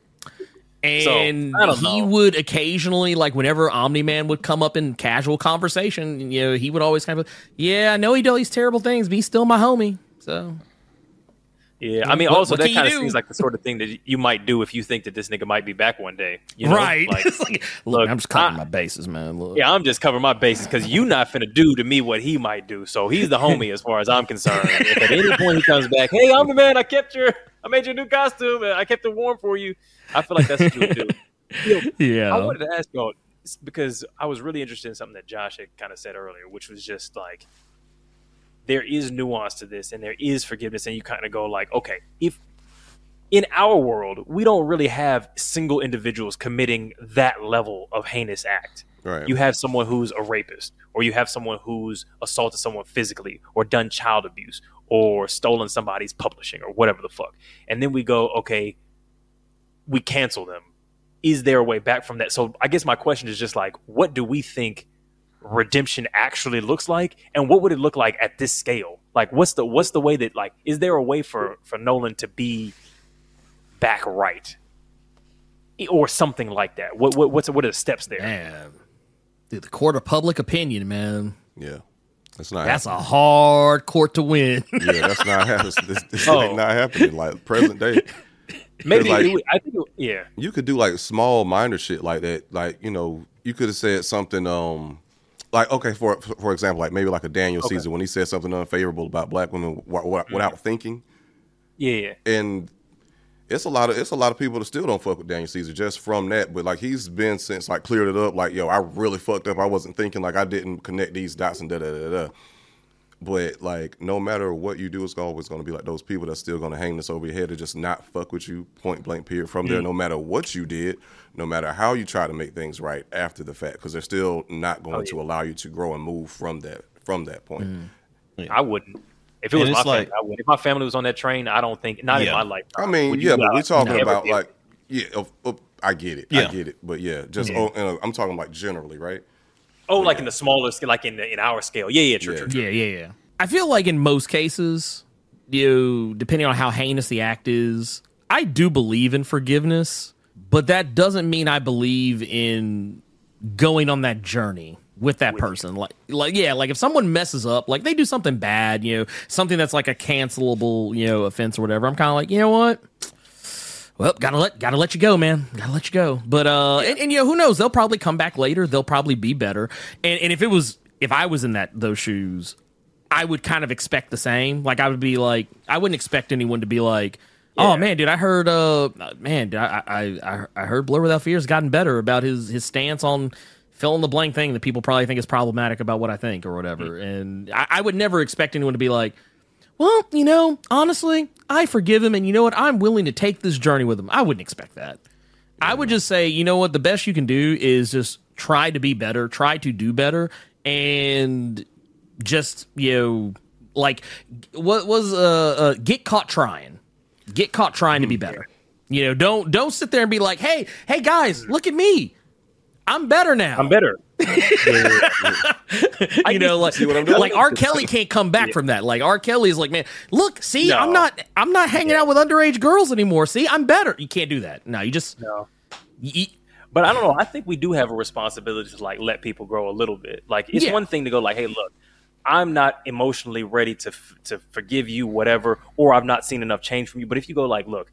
And I don't he know. would occasionally, like whenever Omni Man would come up in casual conversation, you know, he would always kind of, yeah, I know he does these terrible things, but he's still my homie. So Yeah, I mean, What- also what that kind of do? seems like the sort of thing that you might do if you think that this nigga might be back one day. You know? right, Like, <laughs> It's like, look, I'm just covering I- my bases, man. Look. yeah, I'm just covering my bases because you not finna do to me what he might do. So he's the homie as far as I'm concerned. <laughs> if at any point he comes back, hey, I'm the man. I kept your, I made your new costume. and I kept it warm for you. I feel like that's what you would do. Yeah. I wanted to ask y'all because I was really interested in something that Josh had kind of said earlier, which was just like there is nuance to this and there is forgiveness, and you kind of go like, okay, if in our world we don't really have single individuals committing that level of heinous act. Right. You have someone who's a rapist, or you have someone who's assaulted someone physically, or done child abuse, or stolen somebody's publishing, or whatever the fuck. And then we go, okay, we cancel them. Is there a way back from that? So I guess my question is just like, what do we think redemption actually looks like, and what would it look like at this scale? Like, what's the what's the way that like is there a way for for Nolan to be back right, or something like that? What, what what's what are the steps there? man, dude, the court of public opinion, man. Yeah, that's not. That's a hard court to win. <laughs> yeah, that's not happening. This, this Oh. ain't not happening. Like present day, <laughs> Maybe like- it would- I think it, yeah. you could do like small minor shit like that. Like you know, you could have said something. Um, like okay, for for example, like maybe like a Daniel Caesar when he said something unfavorable about black women w- w- mm-hmm. without thinking, Yeah, yeah. and it's a lot of it's a lot of people that still don't fuck with Daniel Caesar just from that. But like he's been since like cleared it up. Like yo, I really fucked up. I wasn't thinking. Like I didn't connect these dots and da da da da. But like no matter what you do, it's always going to be like those people that's still going to hang this over your head and just not fuck with you point blank period from there. Mm. No matter what you did, no matter how you try to make things right after the fact, because they're still not going Oh, to allow you to grow and move from that from that point. I wouldn't. If it And was my it's family, like- I would. If my family was on that train, I don't think not in my life. I mean, yeah, but we're talking about like, yeah, of, of, I get it, Yeah. I get it, but yeah, just Yeah. oh, and, uh, I'm talking like generally, right? Oh, like in the smaller scale, like in the, in our scale. Yeah, yeah, true, true, true. Yeah, yeah, yeah. I feel like in most cases, you depending on how heinous the act is, I do believe in forgiveness, but that doesn't mean I believe in going on that journey with that person. Like like yeah, like if someone messes up, like they do something bad, you know, something that's like a cancelable, you know, offense or whatever, I'm kind of like, you know what? Well, gotta let gotta let you go, man. Gotta let you go. But uh, and, and you know who knows? They'll probably come back later. They'll probably be better. And and if it was if I was in that those shoes, I would kind of expect the same. Like I would be like, I wouldn't expect anyone to be like, oh man, dude, I heard, uh, man, dude, I I I, I heard Blerd Without Fear has gotten better about his his stance on fill in the blank thing that people probably think is problematic about what I think or whatever. And I, I would never expect anyone to be like, well, you know, honestly, I forgive him, and you know what? I'm willing to take this journey with him. I wouldn't expect that. I would just say, you know what? The best you can do is just try to be better, try to do better, and just you know, like what was uh, uh get caught trying, get caught trying to be better. You know, don't don't sit there and be like, hey, hey guys, look at me, I'm better now. I'm better. You know, like See what I'm doing? like R. Kelly can't come back from that. Like R. Kelly is like, man, look, see, I'm not, I'm not hanging out with underage girls anymore. See, I'm better. You can't do that. No, you just no. But I don't know. I think we do have a responsibility to like let people grow a little bit. Like it's Yeah. one thing to go like, "Hey, look, I'm not emotionally ready to f- to forgive you, whatever, or I've not seen enough change from you." But if you go like, "Look,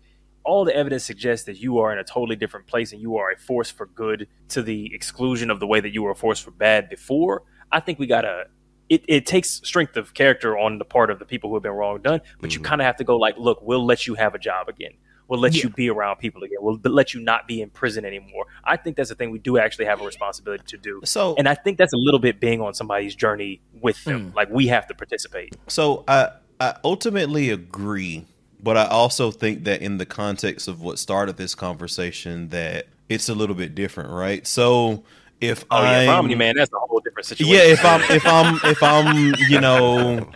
all the evidence suggests that you are in a totally different place and you are a force for good to the exclusion of the way that you were a force for bad before," I think we gotta. It, it takes strength of character on the part of the people who have been wrong done, but you mm-hmm. kind of have to go like, "Look, we'll let you have a job again." We'll let you be around people again. We'll let you not be in prison anymore. I think that's the thing we do actually have a responsibility to do. So- and I think that's a little bit being on somebody's journey with them. Mm. Like we have to participate. So I I ultimately agree, but I also think that in the context of what started this conversation, that it's a little bit different, right? So if Oh yeah, I'm, man, that's a whole different situation. yeah, if I'm if I'm if I'm you know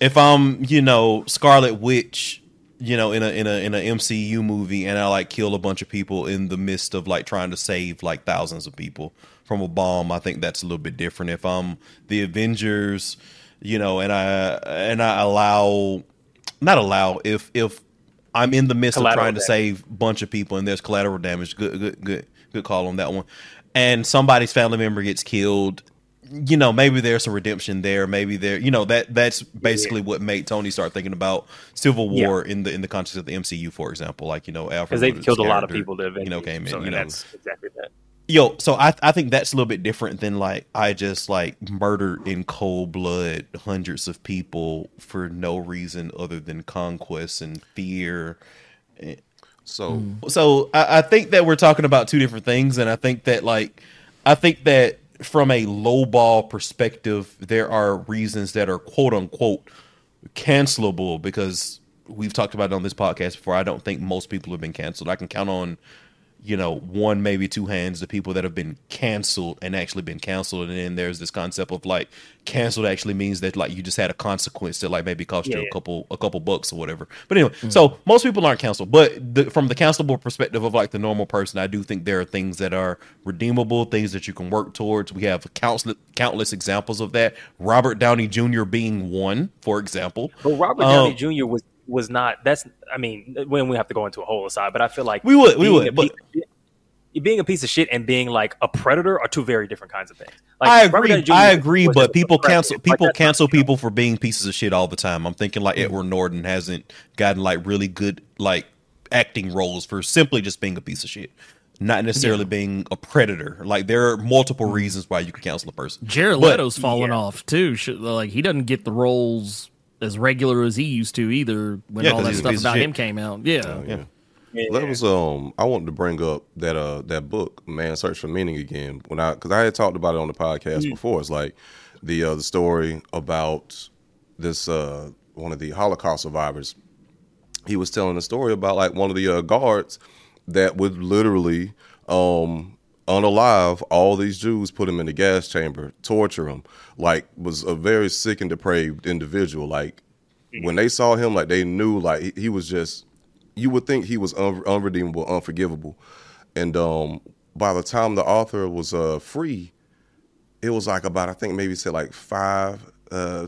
if I'm you know Scarlet Witch, you know in a in a in a MCU movie, and I like kill a bunch of people in the midst of like trying to save like thousands of people from a bomb, I think that's a little bit different. If I'm the Avengers, you know, and I and I allow not allow if if I'm in the midst of trying to damage. save a bunch of people and there's collateral damage. Good, good, good, good call on that one. And somebody's family member gets killed. You know, maybe there's some redemption there. Maybe there, you know, that that's basically what made Tony start thinking about Civil War in the in the context of the MCU, for example. Like you know, Alfred because they've killed a lot of people. To you know, came in. so, you know, that's exactly that. Yo, so I I think that's a little bit different than like I just like murdered in cold blood hundreds of people for no reason other than conquest and fear. So hmm. So I, I think that we're talking about two different things, and I think that like I think that from a low ball perspective, there are reasons that are quote unquote cancelable because we've talked about it on this podcast before. I don't think most people have been canceled. I can count on you know, one maybe two hands the people that have been canceled and actually been canceled. And then there's this concept of like canceled actually means that like you just had a consequence that like maybe cost you Yeah. a couple a couple bucks or whatever. But anyway, so most people aren't canceled. But the, from the cancelable perspective of like the normal person, I do think there are things that are redeemable, things that you can work towards. We have countless countless examples of that. Robert Downey Jr. being one, for example. But Robert Um, Downey Jr. was was not. That's. I mean, when we have to go into a whole aside, but I feel like We would, we would, but- piece shit- being a piece of shit and being like a predator are two very different kinds of things. Like, I agree. I agree, but just a people predator. cancel Like, people that's not- cancel people for being pieces of shit all the time. I'm thinking like Edward Norton hasn't gotten like really good like acting roles for simply just being a piece of shit, not necessarily being a predator. Like there are multiple mm-hmm. reasons why you could cancel a person. Jared But- Leto's fallen off too. Like he doesn't get the roles as regular as he used to either when Yeah, all 'cause that stuff about shit. him came out. Yeah. yeah. That was um. I wanted to bring up that uh that book, Man Search for Meaning again. When I because I had talked about it on the podcast Mm. before. It's like the uh, the story about this uh one of the Holocaust survivors. He was telling a story about like one of the uh, guards that would literally um unalive all these Jews, put him in the gas chamber, torture him. Like was a very sick and depraved individual. Like when they saw him, like they knew like he, he was just you would think he was un- unredeemable, unforgivable. And um, by the time the author was uh, free, it was like about I think maybe said like five, uh,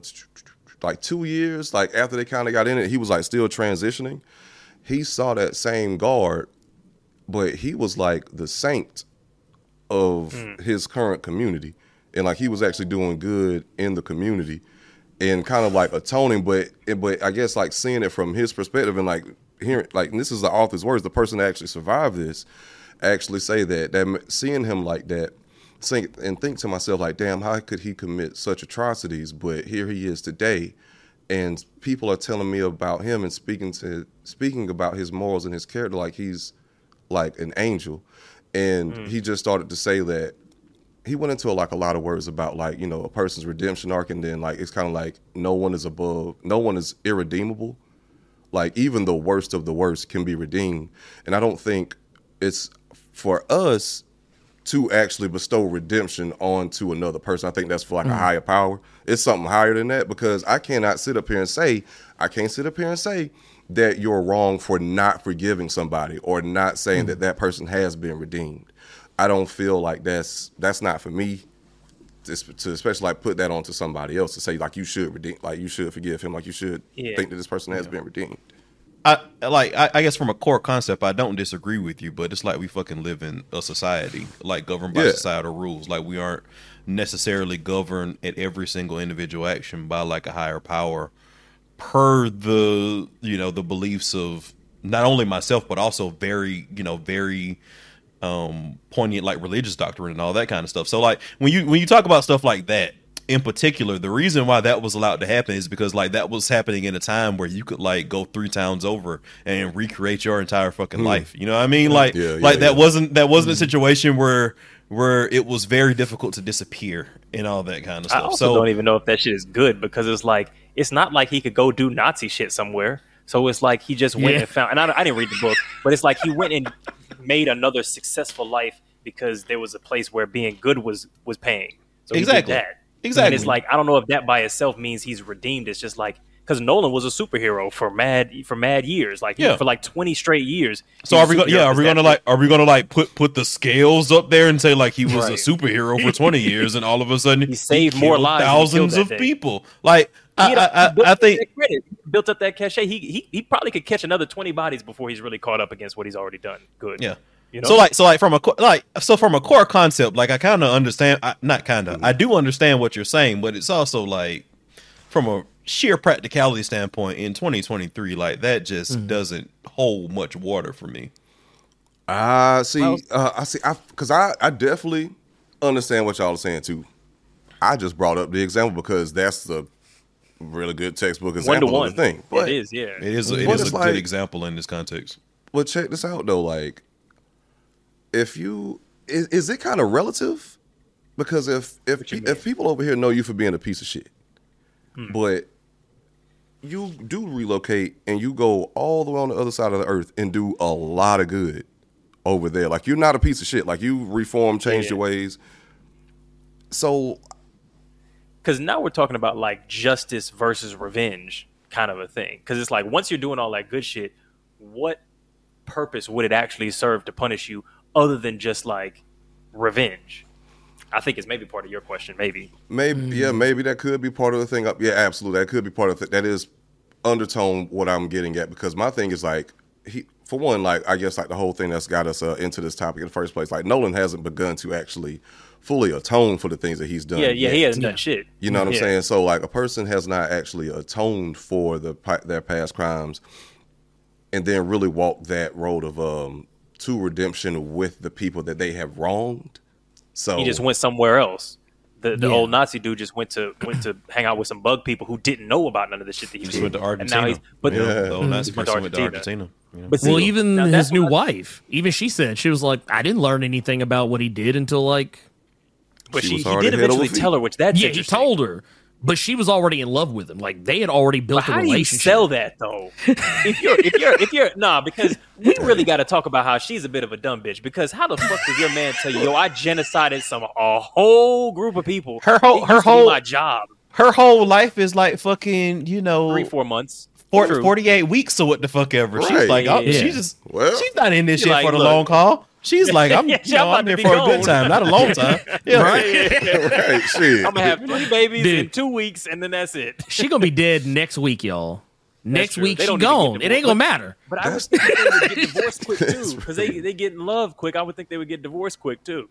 like two years. Like after they kind of got in it, he was like still transitioning. He saw that same guard, but he was like the saint of mm. his current community, and like he was actually doing good in the community, and kind of like atoning. But but I guess like seeing it from his perspective and like hearing like and this is the author's words, the person that actually survived this, actually say that that seeing him like that. Think, and think to myself like, damn, how could he commit such atrocities? But here he is today, and people are telling me about him and speaking to speaking about his morals and his character like he's like an angel and mm. he just started to say that he went into like a lot of words about like you know a person's redemption arc and then like it's kind of like no one is above no one is irredeemable like even the worst of the worst can be redeemed and i don't think it's for us to actually bestow redemption onto another person. I think that's for like a mm. higher power. It's something higher than that because I cannot sit up here and say, I can't sit up here and say that you're wrong for not forgiving somebody or not saying that mm. that person has been redeemed. I don't feel like that's that's not for me to, to especially like put that onto somebody else to say like you should redeem like you should forgive him like you should Yeah. think that this person has been redeemed. I like. I, I guess from a core concept, I don't disagree with you, but it's like we fucking live in a society like governed by Yeah. societal rules. Like we aren't necessarily governed at every single individual action by like a higher power, per the you know the beliefs of not only myself but also very you know very um poignant like religious doctrine and all that kind of stuff. So like when you when you talk about stuff like that in particular, the reason why that was allowed to happen is because like that was happening in a time where you could like go three towns over and recreate your entire fucking life. You know what I mean? Like Hmm. Yeah, yeah, like that wasn't that wasn't a situation where where it was very difficult to disappear and all that kind of I stuff. also so don't even know if that shit is good because it's like it's not like he could go do Nazi shit somewhere. So it's like he just went Yeah. and found. And I, I didn't read the book, but it's like he went and made another successful life because there was a place where being good was was paying. So Exactly. that. Exactly. And it's like I don't know if that by itself means he's redeemed. It's just like because Nolan was a superhero for mad for mad years, like Yeah. for like twenty straight years. So are we? Yeah, are we gonna like? Are we gonna like put put the scales up there and say like he was a superhero for twenty years and all of a sudden <laughs> he saved more lives he thousands of day. people? Like I, I, I, I think. He built up that cachet. He, he he probably could catch another twenty bodies before he's really caught up against what he's already done. Good. yeah. You know? So like so like from a like so from a core concept, like I kind of understand. I, not kind of. I do understand what you're saying, but it's also like from a sheer practicality standpoint in 2023, like that just doesn't hold much water for me. I see. uh, I see. I because I, I definitely understand what y'all are saying too. I just brought up the example because that's the really good textbook one to example one of the thing. But, it is. Yeah. It is. A, it a it's good example in this context. but check this out though. Like, if you is, is it kind of relative? Because if if What you if people over here know you for being a piece of shit, but you do relocate and you go all the way on the other side of the earth and do a lot of good over there. Like you're not a piece of shit. Like you reform, change Yeah. your ways. So because now we're talking about like justice versus revenge kind of a thing. Because it's like once you're doing all that good shit, what purpose would it actually serve to punish you other than just like revenge? I think it's maybe part of your question. Maybe maybe yeah, maybe that could be part of the thing. Up yeah, absolutely, that could be part of it. That is undertone what I'm getting at because my thing is like he for one, like I guess like the whole thing that's got us uh, into this topic in the first place. Like Nolan hasn't begun to actually fully atone for the things that he's done. yeah, yeah, yet. he hasn't done shit. You know what I'm Yeah. saying? So like a person has not actually atoned for the their past crimes, and then really walked that road of um to redemption with the people that they have wronged. So He just went somewhere else. The, the Yeah. old Nazi dude just went to <clears throat> went to hang out with some bug people who didn't know about none of the shit that he Just did. went to And now he's- but Yeah, the old Mhm. Nazi He went person went to Argentina. Yeah. But see, well, even his new I- wife, even she said she was like, I didn't learn anything about what he did until like. But She she, he did eventually tell her, which that's yeah, he told her, but she was already in love with him. Like they had already built But a how do you sell that though? if you're if you're if you're nah, because we really got to talk about how she's a bit of a dumb bitch. Because how the fuck does your man tell you, yo, I genocided some a whole group of people? Her whole- It her used to be whole- my job Her whole life is like fucking, you know, three four months. four, True. 48 weeks or what the fuck ever. She's like, Yeah, oh, yeah, she just, Well- she's not in this You're shit like, for the look. long haul. She's like, I'm, <laughs> Yeah, you know, I'm about I'm to there be for a good time, not a long time. <laughs> Yeah, right, <laughs> shit. I'm gonna have three babies Dude. in two weeks, and then that's it. She gonna be dead next week, y'all. Next week she don't even get gone. It ain't gonna matter. But I would think they would get divorced quick too, because they they get in love quick. I would think they would get divorced quick too.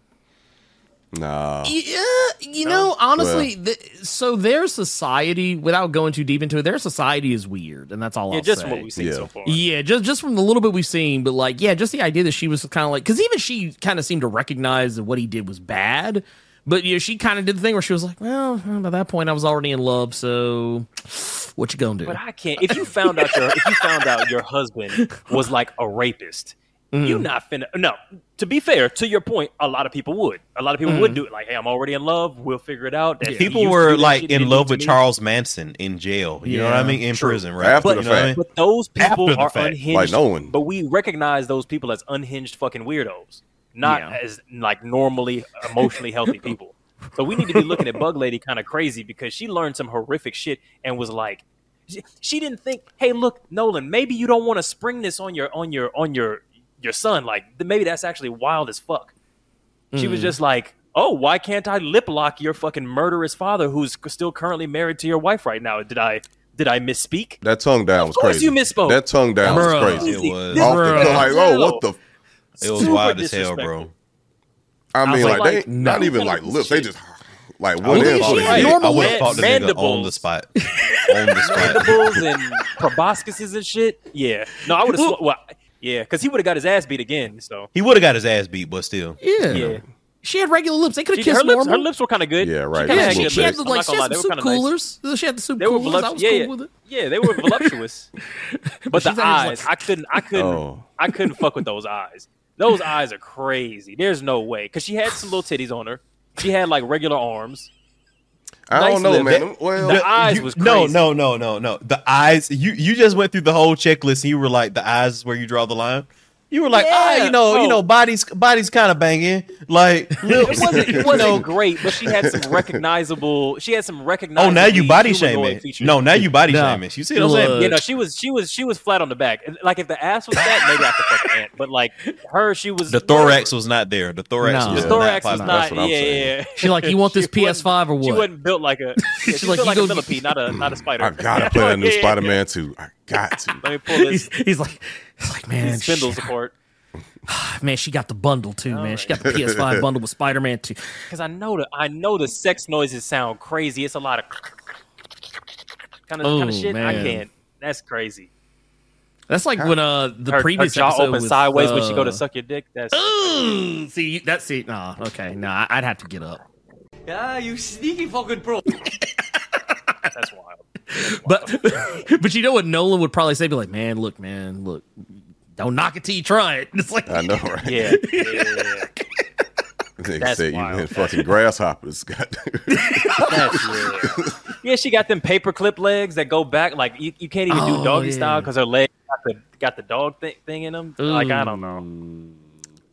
Nah. Yeah, you know, honestly, th- so their society, without going too deep into it, their society is weird, and that's all. Yeah, I'll just say. from what we've seen Yeah. so far. Yeah, just just from the little bit we've seen, but like, yeah, just the idea that she was kind of like, because even she kind of seemed to recognize that what he did was bad, but yeah, she kind of did the thing where she was like, well, by that point, I was already in love, so what you gonna do? But I can't. If you found out your if you found out your husband was like a rapist, Mm. you not finna. No. To be fair, to your point, a lot of people would. A lot of people would do it. Like, hey, I'm already in love. We'll figure it out. That he Mm. People were like shit, in love with me. Charles Manson in jail. You know what I mean? In true. prison, right? After You the know I fact. mean? But those people After the are fact. unhinged. Like no one. But we recognize those people as unhinged fucking weirdos, not Yeah. as like normally emotionally healthy people. So we need to be looking at Bug Lady kind of crazy because she learned some horrific shit and was like, she, she didn't think, hey, look, Nolan, maybe you don't want to spring this on your on your on your your son. Like maybe that's actually wild as fuck. She was hmm. just like, oh, why can't I lip lock your fucking murderous father who's still currently married to your wife right now? Did I did I misspeak? That tongue down was crazy. you misspoke. That tongue down Bruh. was crazy. It was. Off the Bruh. like, oh, what the? It was Super wild as hell, bro. I mean, was like, like, they ain't- no. not even like lips. They just like I one would in have for fought, the yeah, the head. nigga- I would've fought the nigga on the spot. on the <laughs> spot. mandibles and proboscises and shit. Yeah, no, I would have. Sw- well, yeah, because he would have got his ass beat again. So He would have got his ass beat, but still. yeah. yeah, she had regular lips. They could have kissed her lips, normal. her lips were kind of good. Yeah, right. She, yeah, she, good she had the I'm like not she had the they soup kinda nice. coolers. She had the soup They were coolers. I was voluptuous. Yeah, cool with yeah. it. yeah, they were <laughs> voluptuous. but she the said it was eyes, like- I couldn't, I couldn't, Oh. I couldn't fuck with those eyes. Those eyes are crazy. There's no way because she had some little titties on her. She had like regular arms. I Nice don't know, lip. man. Them- Well, The eyes You- was no, crazy. no, no, no, no. The eyes. You you just went through the whole checklist. and You were like, the eyes is where you draw the line. You were like, ah, Yeah. you know, you Oh. know, bodies, bodies kind of banging. Like, It wasn't, <laughs> you it wasn't know. great, but she had some recognizable. She had some recognizable. Oh, now you body humanoid shaming. No, now you body No. shaming. You see what I'm saying? Look. You know, she was she was she was flat on the back. Like if the ass was fat, maybe I could fuck an ant. But like her, she was The thorax was not there. The thorax No. was the thorax not was popping. not. That's what I'm yeah, saying. yeah. She like, you want this <laughs> PS5 or what? She wasn't built like a. Yeah, <laughs> she's like, built you like go- a millipede, not a not a spider. I gotta play that new Yeah, yeah, Spider yeah. Man too. I got to. Let me pull this He's, he's like, he's <sighs> like, man, these spindles she, apart <sighs> man, she got the bundle too, man. She got the <laughs> PS5 bundle with Spider Man too. because I know the I know the sex noises sound crazy. It's a lot of kind of Oh, kind of shit. I can't. That's crazy. That's like when uh the Her, her previous jaw episode open with, sideways when she go to uh, suck your dick. That's Ooh, see that's see. Nah, okay, nah. I'd have to get up. Yeah, you sneaky fucking pro. <laughs> that's wild. <laughs> But <laughs> but you know what Nolan would probably say? Be like, man, look, man, look, don't knock it till you try it. <laughs> It's like, I know, right? Yeah, yeah, yeah, yeah. That's said you wild. been fucking grasshoppers. God. That's, yeah. yeah, she got them paperclip legs that go back. Like you, you can't even Oh, do doggy yeah. style because her legs got the got the dog thing, thing in them. Like I don't know.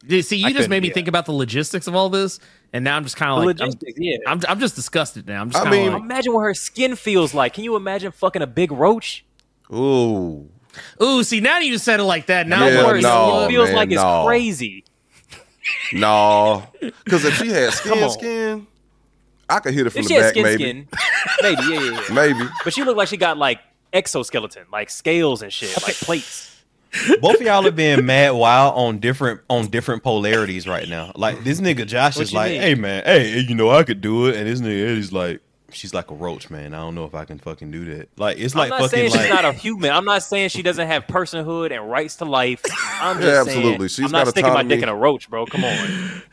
Yeah, see, you I just made me yeah. think about the logistics of all this, and now I'm just kind of like, I'm, yeah. I'm, I'm just disgusted now. I'm just I kind of mean- like, Imagine what her skin feels like. Can you imagine fucking a big roach? Ooh. ooh, see, now you said it like that. Now Yeah, I'm What worried. no, it feels man, like it's no. crazy. No. Because if she had skin, skin, I could hit it from If the she had back, skin, maybe. skin, maybe, yeah, yeah, yeah. <laughs> Maybe. But she looked like she got like exoskeleton, like scales and shit, like plates. Both of y'all are being mad wild on different on different polarities right now. Like this nigga Josh What is like, mean? hey man, hey, you know I could do it, and this nigga Eddie's like, she's like a roach, man. I don't know if I can fucking do that. Like it's I'm like not fucking saying like she's not a human. I'm not saying she doesn't have personhood and rights to life. I'm <laughs> just Yeah, saying absolutely. She's I'm not got sticking my dick in a roach, bro. Come on.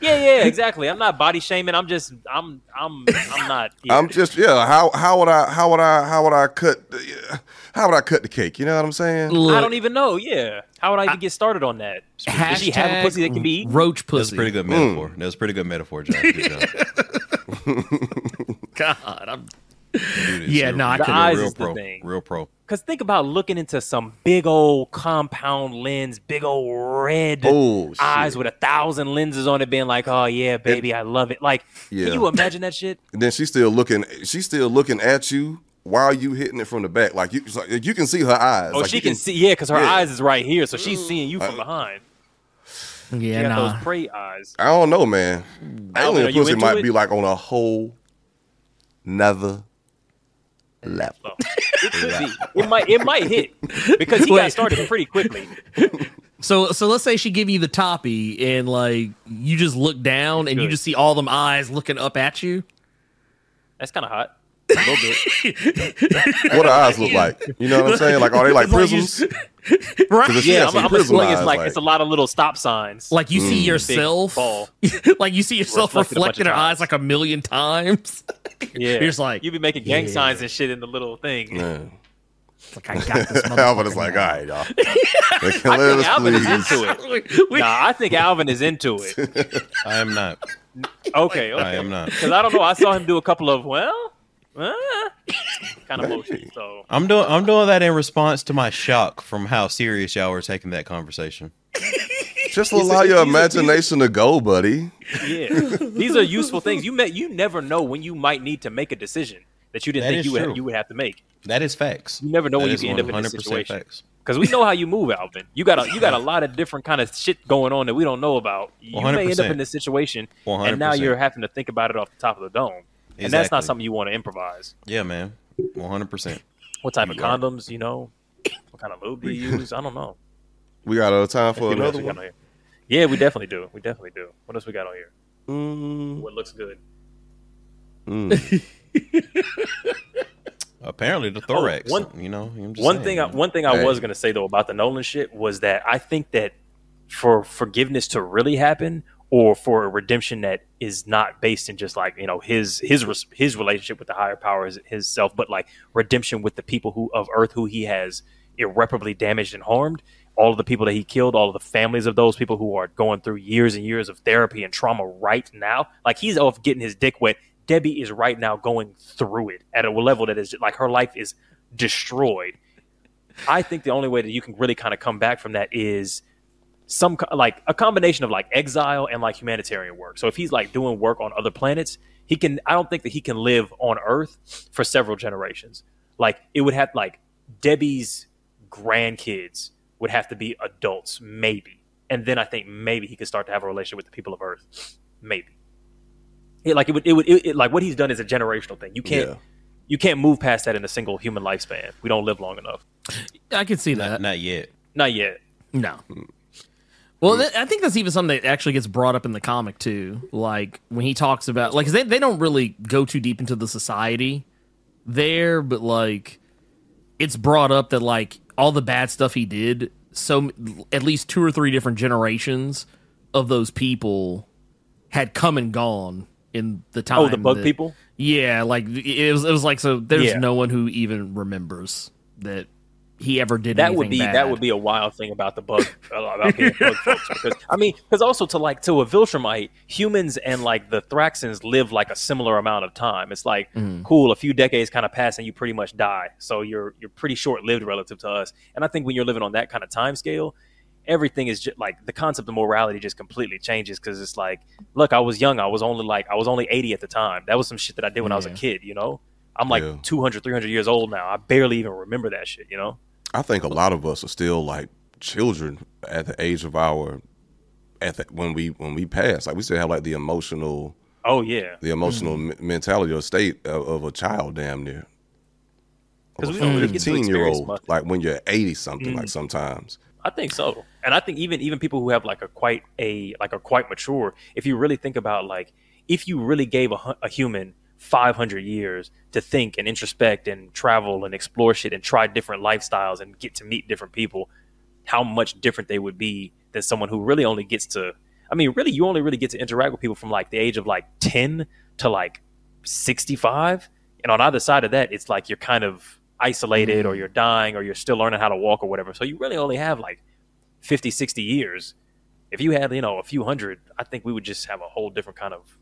Yeah, yeah, exactly. I'm not body shaming. I'm just I'm I'm I'm not. <laughs> yeah. I'm just yeah. How how would I how would I how would I cut the- how would I cut the cake? You know what I'm saying? Look, I don't even know. Yeah, how would I even get started on that? Does she have a pussy that can be eaten? roach pussy. Mm. That's a pretty good metaphor. That was a pretty good metaphor, Josh. <laughs> Good <laughs> job. God, I'm Dude, Yeah, no, I you're The eyes real is the thing. real pro. Because think about looking into some big old compound lens, big old red Oh, shit. eyes with a thousand lenses on it, being like, "Oh yeah, baby, I love it." Like, Yeah. can you imagine that shit? And then she's still looking. She's still looking at you while you hitting it from the back. Like you, like you can see her eyes. Oh, Like, she you can, see, yeah, because her yeah. eyes is right here, so she's mm. seeing you from uh, behind. She yeah, got nah. those prey eyes. I don't know, man. Alvin, are Alien pussy might it? be like on a whole another level. So, <laughs> it could be. It might. It might hit because he Wait. got started pretty quickly. <laughs> So so let's say she give you the toppy and like you just look down and you just see all them eyes looking up at you. That's kind of hot. <laughs> A little bit. What her eyes look like? You know what I'm saying? Like are they like It's like prisms? <laughs> Right. 'Cause if Yeah, I'm, some I'm assuming it's like, like- it's a lot of little stop signs. Like you see mm. yourself, <laughs> like you see yourself Reflected a bunch reflected in of her eyes like a million times. <laughs> Yeah, You're just like, you be making gang yeah. signs and shit in the little thing. Yeah. It's like I got this. Alvin is motherfucker like, all right, y'all. Like, I think us Alvin is into it. We- we- Nah, I think Alvin is into it. I am not. Okay, okay. I am not. Because I don't know. I saw him do a couple of well, kind of motions. So I'm doing I'm doing that in response to my shock from how serious y'all were taking that conversation. Just These allow are- your these are- these are- imagination to go, buddy. yeah, these are useful things. You met. You never know when you might need to make a decision that you didn't That think you would true. you would have to make. That is facts. You never know That when you is can end up in this 100% situation. facts. Because we know how you move, Alvin. You got a you got a lot of different kind of shit going on that we don't know about. You may end up in this situation, and now you're having to think about it off the top of the dome, and that's not something you want to improvise. Yeah, man. 100%. What type of You are- condoms? You know, what kind of lube do you use? I don't know. We got a time Let's for see what else another one. on here. Yeah, we definitely do. We definitely do. What else we got on here? Mm, What looks good? mm. <laughs> Apparently the thorax. one- you know, I'm just One saying, thing, I, one thing I Hey. was gonna say though about the Nolan shit was that I think that for forgiveness to really happen, or for a redemption that is not based in just like you know his his his relationship with the higher power, his, his self, but like redemption with the people who of Earth who he has irreparably damaged and harmed. All of the people that he killed, all of the families of those people who are going through years and years of therapy and trauma right now. Like he's off getting his dick wet. Debbie is right now going through it at a level that is like her life is destroyed. I think the only way that you can really kind of come back from that is some co- like a combination of like exile and like humanitarian work. So if he's like doing work on other planets, he can. I don't think that he can live on Earth for several generations. Like it would have like Debbie's grandkids would have to be adults, maybe, and then I think maybe he could start to have a relationship with the people of Earth, maybe. It, like it would, it would, it, it- like what he's done is a generational thing. You can't, Yeah. you can't move past that in a single human lifespan. We don't live long enough. I can see not, that. not yet. Not yet. No. Well, th- I think that's even something that actually gets brought up in the comic too. Like when he talks about, like they they don't really go too deep into the society there, but like it's brought up that like all the bad stuff he did. So at least two or three different generations of those people had come and gone in the time. Oh, the bug that- people. Yeah, like it was. It was like so. There's Yeah. no one who even remembers that he ever did. that would be bad. that would be a wild thing about the bug about being bug <laughs> folks because I mean because also to like to a Viltrumite humans and like the Thraxans live like a similar amount of time. It's like Mm. cool, a few decades kind of pass and you pretty much die. So you're you're pretty short lived relative to us. And I think when you're living on that kind of time scale, everything is just like the concept of morality just completely changes because it's like look, I was young, I was only like I was only 80 at the time. That was some shit that I did when I was a kid, you know. I'm like Yeah. 200, 300 years old now. I barely even remember that shit, you know. I think a lot of us are still like children at the age of our at the, when we when we pass. Like we still have like the emotional Oh yeah. the emotional me- mentality or state of, of a child, damn near. 'Cause Of we a don't really fifteen year old, much. like when you're eighty something, Mm. like sometimes. I think so, and I think even even people who have like a quite a like a quite mature, if you really think about like if you really gave a, a human 500 years to think and introspect and travel and explore shit and try different lifestyles and get to meet different people, how much different they would be than someone who really only gets to. I mean, really, you only really get to interact with people from like the age of like 10 to like 65. And on either side of that, it's like you're kind of isolated or mm-hmm. you're dying or you're still learning how to walk or whatever. So you really only have like 50, 60 years. If you had, you know, a few hundred, I think we would just have a whole different kind of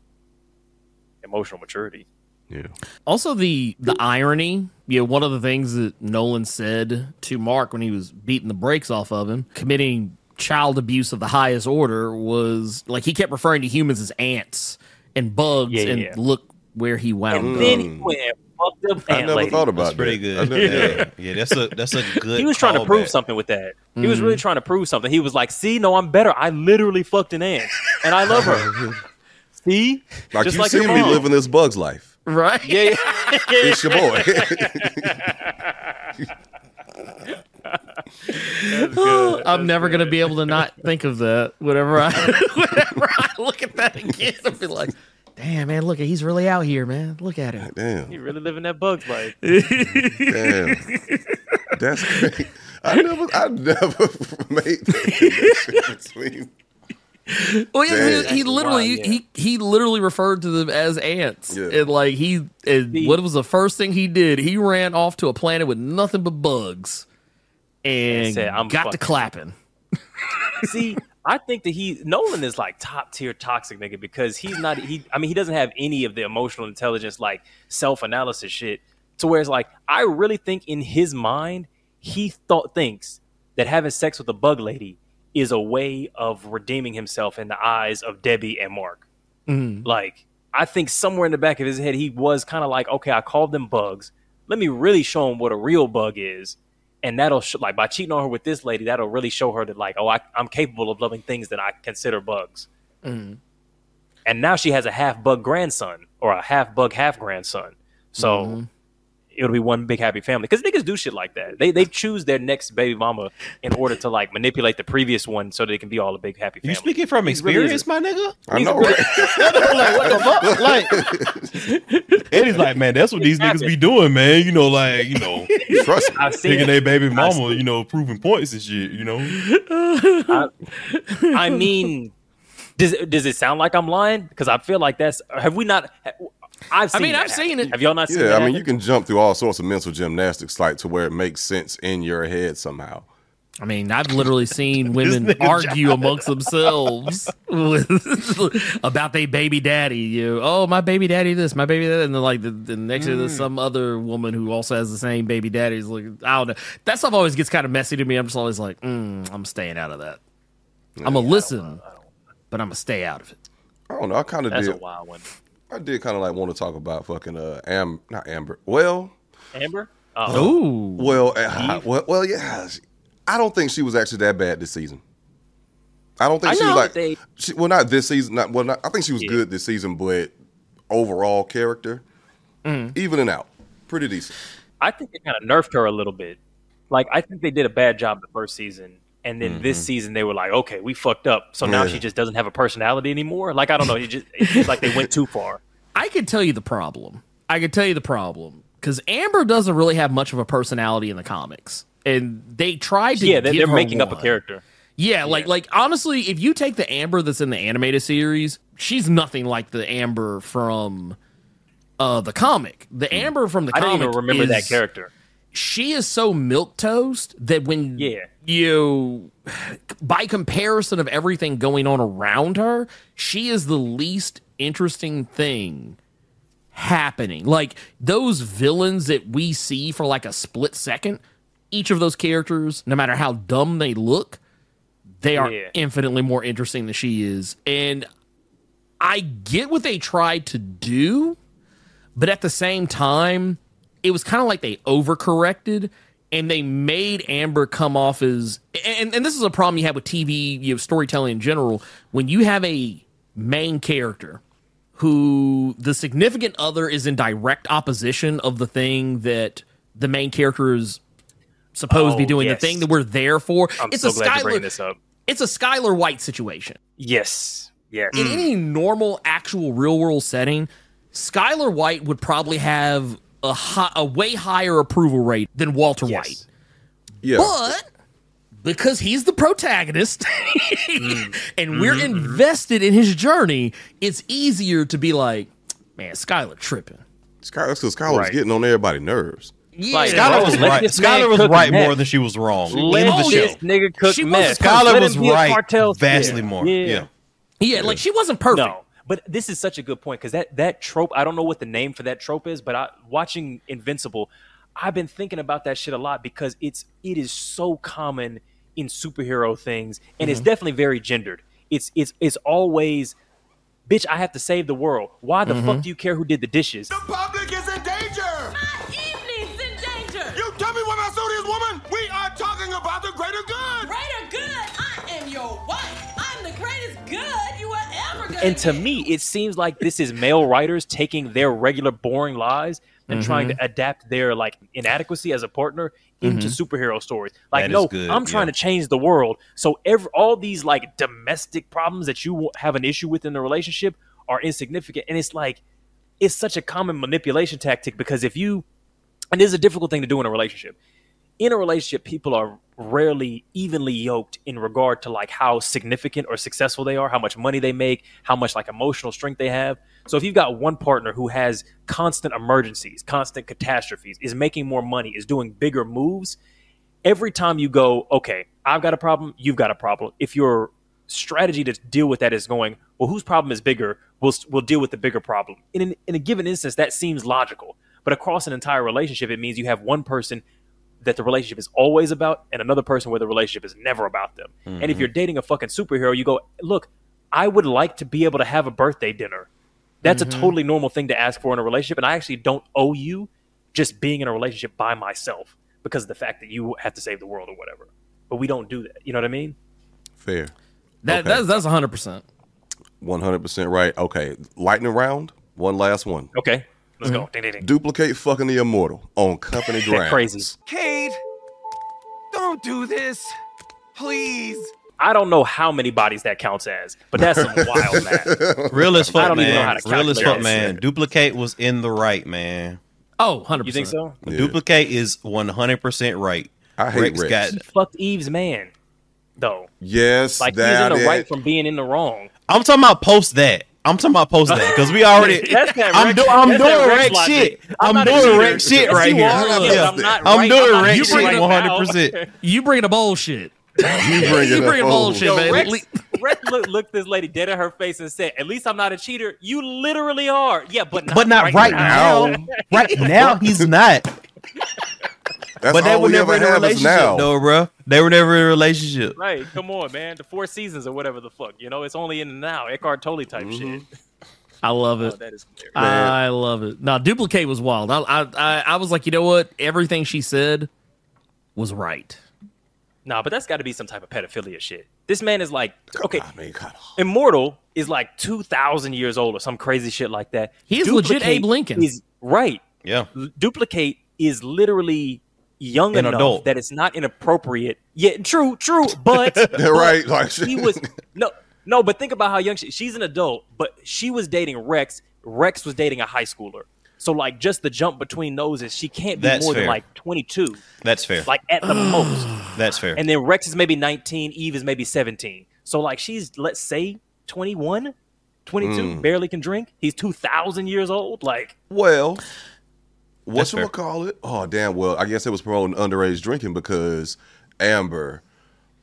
emotional maturity. Yeah. Also, the the irony. You know, one of the things that Nolan said to Mark when he was beating the brakes off of him, committing child abuse of the highest order, was like he kept referring to humans as ants and bugs, Yeah, yeah, and yeah. look where he wound And up. then he went fucked up I never Lady. thought about That's pretty good. Never- Yeah, yeah, that's a that's a <laughs> good. He was trying to prove callback. something with that. He was mm-hmm. really trying to prove something. He was like, "See, no, I'm better. I literally fucked an ant, and I love her. <laughs> See, Like Just you like see me mom. living this bug's life. right? yeah, yeah. <laughs> It's your boy. <laughs> I'm never gonna be able to not think of that. Whenever I <laughs> whenever I look at that again, I'll be like, "Damn, man, look at he's really out here, man. Look at him." Damn. He really living that bug's life. Damn. That's great. I never I never made the connection between <laughs> Well, yeah, he, he literally Wow, yeah. he he literally referred to them as ants, Yeah. and like he and See- what was the first thing he did? He ran off to a planet with nothing but bugs, and said, "I'm got to clapping. <laughs> See, I think that he Nolan is like top tier toxic nigga because he's not he. I mean, he doesn't have any of the emotional intelligence like self analysis shit. To where it's like, I really think in his mind, he thought thinks that having sex with a bug lady is a way of redeeming himself in the eyes of Debbie and Mark. Mm-hmm. Like, I think somewhere in the back of his head, he was kind of like, okay, I called them bugs. Let me really show him what a real bug is. And that'll, sh- like, by cheating on her with this lady, that'll really show her that, like, oh, I, I'm capable of loving things that I consider bugs. Mm-hmm. And now she has a half bug grandson or a half bug, half grandson. So mm-hmm. It'll be one big happy family. Because niggas do shit like that. They they choose their next baby mama in order to like manipulate the previous one so they can be all a big happy family. You speaking from He really experience, my nigga? I know, right? <laughs> like what the fuck? Like <laughs> Eddie's like, man, that's what these niggas be doing, man. You know, like you know, Trust me. I've seen their baby mama, you know, proving points and shit. You know, I, I mean, does does it sound like I'm lying? Because I feel like that's. Have we not? I've. I mean, that I've seen it. Have y'all not seen? It? Yeah, that I mean, happen? you can jump through all sorts of mental gymnastics, like to where it makes sense in your head somehow. I mean, I've literally seen <laughs> women nigga argue amongst themselves with, <laughs> about their baby daddy. You, oh, my baby daddy, this, my baby that, and then like the, the next year, there's some other woman who also has the same baby daddy. Is like, I don't know. That stuff always gets kind of messy to me. I'm just always like, mm, I'm staying out of that. I'm gonna listen, but I'm gonna stay out of it. I don't know. I kind of That's a wild one. I did kind of like want to talk about fucking uh, Am, not Amber. Well, Amber. Oh, Ooh, well, uh, well, well, yeah. she- I don't think she was actually that bad this season. I don't think I she was like. they- she, well, not this season. Not well. Not, I think she was Yeah. good this season, but overall character, Mm. evening out, pretty decent. I think they kind of nerfed her a little bit. Like I think they did a bad job the first season, and then this season they were like, okay, we fucked up. So now Yeah. she just doesn't have a personality anymore. Like I don't know. It just it seems like they went too far. <laughs> I can tell you the problem. I can tell you the problem because Amber doesn't really have much of a personality in the comics, and they tried to. Yeah, they're, give they're her making up a character. Yeah, like like honestly, if you take the Amber that's in the animated series, she's nothing like the Amber from uh the comic. The Amber from the Hmm. I don't comic even remember that character. She is so milk toast that when Yeah. You by comparison of everything going on around her, she is the least interesting thing happening. Like those villains that we see for like a split second, each of those characters, no matter how dumb they look, they are Yeah. infinitely more interesting than she is. And I get what they tried to do, but at the same time, it was kind of like they overcorrected and they made Amber come off as and, and this is a problem you have with TV, you know, storytelling in general. When you have a main character who the significant other is in direct opposition of the thing that the main character is supposed to be Oh, doing, yes. the thing that we're there for. I'm it's so a glad Skyler. this up. It's a Skyler White situation Yes. Yes. in any normal, actual, real world setting, Skyler White would probably have a hi- a way higher approval rate than Walter Yes. White. Yeah. But because he's the protagonist Mm. <laughs> and we're Mm-hmm. invested in his journey, it's easier to be like, man, Skyler tripping. Skyler, because Skyler was getting on everybody's nerves. Yeah. Like, Skyler was right. this Skyler was right meth. more than she was wrong Let the show. this nigga cook She meth. wasn't Skyler was him be a right cartel- vastly Yeah. more. Yeah. Yeah, like she wasn't perfect. No, but this is such a good point because that that trope. I don't know what the name for that trope is, but I watching Invincible, I've been thinking about that shit a lot because it's it is so common in superhero things, and Mm-hmm. it's definitely very gendered. It's it's it's always, bitch, I have to save the world. Why the Mm-hmm. fuck do you care who did the dishes? The public is in danger. My evening's in danger. You tell me what my suit is, woman. We are talking about the greater good. Greater good. I am your wife. I'm the greatest good <laughs> And to me, it seems like this is male writers taking their regular boring lives and trying Mm-hmm. to adapt their like inadequacy as a partner into superhero stories. Like, no, good, I'm trying yeah. to change the world. So every all these like domestic problems that you have an issue with in the relationship are insignificant. And it's like it's such a common manipulation tactic because if you and this is a difficult thing to do in a relationship in a relationship, people are rarely evenly yoked in regard to like how significant or successful they are, how much money they make, how much like emotional strength they have. So if you've got one partner who has constant emergencies, constant catastrophes, is making more money, is doing bigger moves, every time you go, okay, I've got a problem, you've got a problem. If your strategy to deal with that is going, well, whose problem is bigger? We'll we'll deal with the bigger problem. In an, in a given instance, that seems logical. But across an entire relationship, it means you have one person that the relationship is always about, and another person where the relationship is never about them. And if mm-hmm. you're dating a fucking superhero, you go, look, I would like to be able to have a birthday dinner. That's a mm-hmm. totally normal thing to ask for in a relationship, and I actually don't owe you just being in a relationship by myself because of the fact that you have to save the world or whatever. But we don't do that. You know what I mean? Fair. That Okay. that's that's hundred percent. One hundred percent right. Okay. Lightning round. One last one. Okay, let's go. Mm-hmm. Ding, ding, ding. Duplikate fucking the immortal on company <laughs> grounds. crazy. Kate, don't do this. Please. I don't know how many bodies that counts as, but that's some <laughs> wild math. Real as fuck, I don't even know man. how to Real as fuck, man. Duplikate was in the right, man. Oh, 100 You think so? Yeah. Duplikate is one hundred percent right. I hate Rex. got. He fucked Eve's man, though. Yes, Like he's in the it. right from being in the wrong. I'm talking about post that. I'm talking about post that because we already. <laughs> That's that I'm, Rex- do, I'm that's doing Rex Rex shit. I'm I'm, doing cheater. Rex shit right here. are, Yeah. I'm not I'm right. doing I'm not Rex you shit 100. percent You bringing a bullshit. <laughs> You bring you bring bullshit, Yo, man. Rex, At <laughs> Rex look, looked this lady dead in her face and said, "At least I'm not a cheater." You literally are. Yeah, but not But not right, now. right now, he's not. That's But they all were we never ever in a have relationship, now. though, bro. They were never in a relationship. Right, come on, man. The four seasons or whatever the fuck. You know, it's only in and now. Eckhart Tolle type Mm-hmm. shit. I love Oh, it. that is hilarious. I love it. Now, Duplikate was wild. I, I I I was like, you know what? Everything she said was right. Nah, but that's got to be some type of pedophilia shit. This man is like, okay, I mean, God. Immortal is like two thousand years old or some crazy shit like that. He's legit Abe Lincoln. Is right. Yeah. Duplikate is literally young An enough adult. that it's not inappropriate. Yeah, true, true, but, <laughs> but right, like- <laughs> he was no, no. But think about how young she. She's an adult, but she was dating Rex. Rex was dating a high schooler. So like, just the jump between those is she can't be That's more than like twenty two, That's fair. like at the <sighs> most. That's fair. And then Rex is maybe 19, Eve is maybe 17. So like she's let's say 21, 22, Hmm. barely can drink. He's 2000 years old. Like Well, what That's you call it? Oh, damn. Well, I guess it was promoting underage drinking because Amber,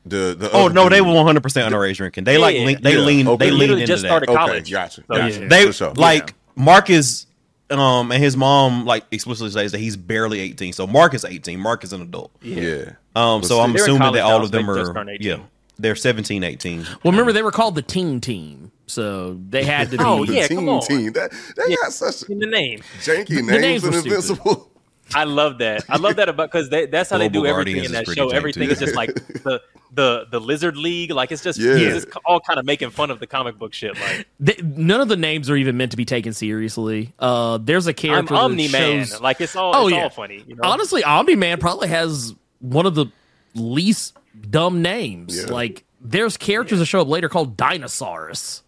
the the oh other no, they were 100 percent underage drinking. They like Yeah. lean, they Yeah. lean, Okay. they lean Literally into just that. started Okay, gotcha, So, gotcha. yeah. They sure. like Marcus, um, and his mom like explicitly says that he's barely 18. So Mark is 18. Mark is an adult. Yeah. Um, But so I'm assuming that all of them are yeah, they're 17, 18. Well, remember they were called the Teen Team, so they had to <laughs> be. Oh, The yeah, team, come on. team. That they Yeah. got such in the name. janky names names were in stupid. Invincible. I love that. I love that about because that's how they do everything Guardians in that show. Everything too. is just like <laughs> the the the Lizard League. Like it's just Yeah. it's just all kind of making fun of the comic book shit. Like They, none of the names are even meant to be taken seriously. Uh, there's a I'm character. that Omni Man. shows- Like it's all Oh, it's yeah. all funny. You know? Honestly, Omni Man probably has one of the least dumb names. Yeah. Like, there's characters that show up later called Dinosaurus.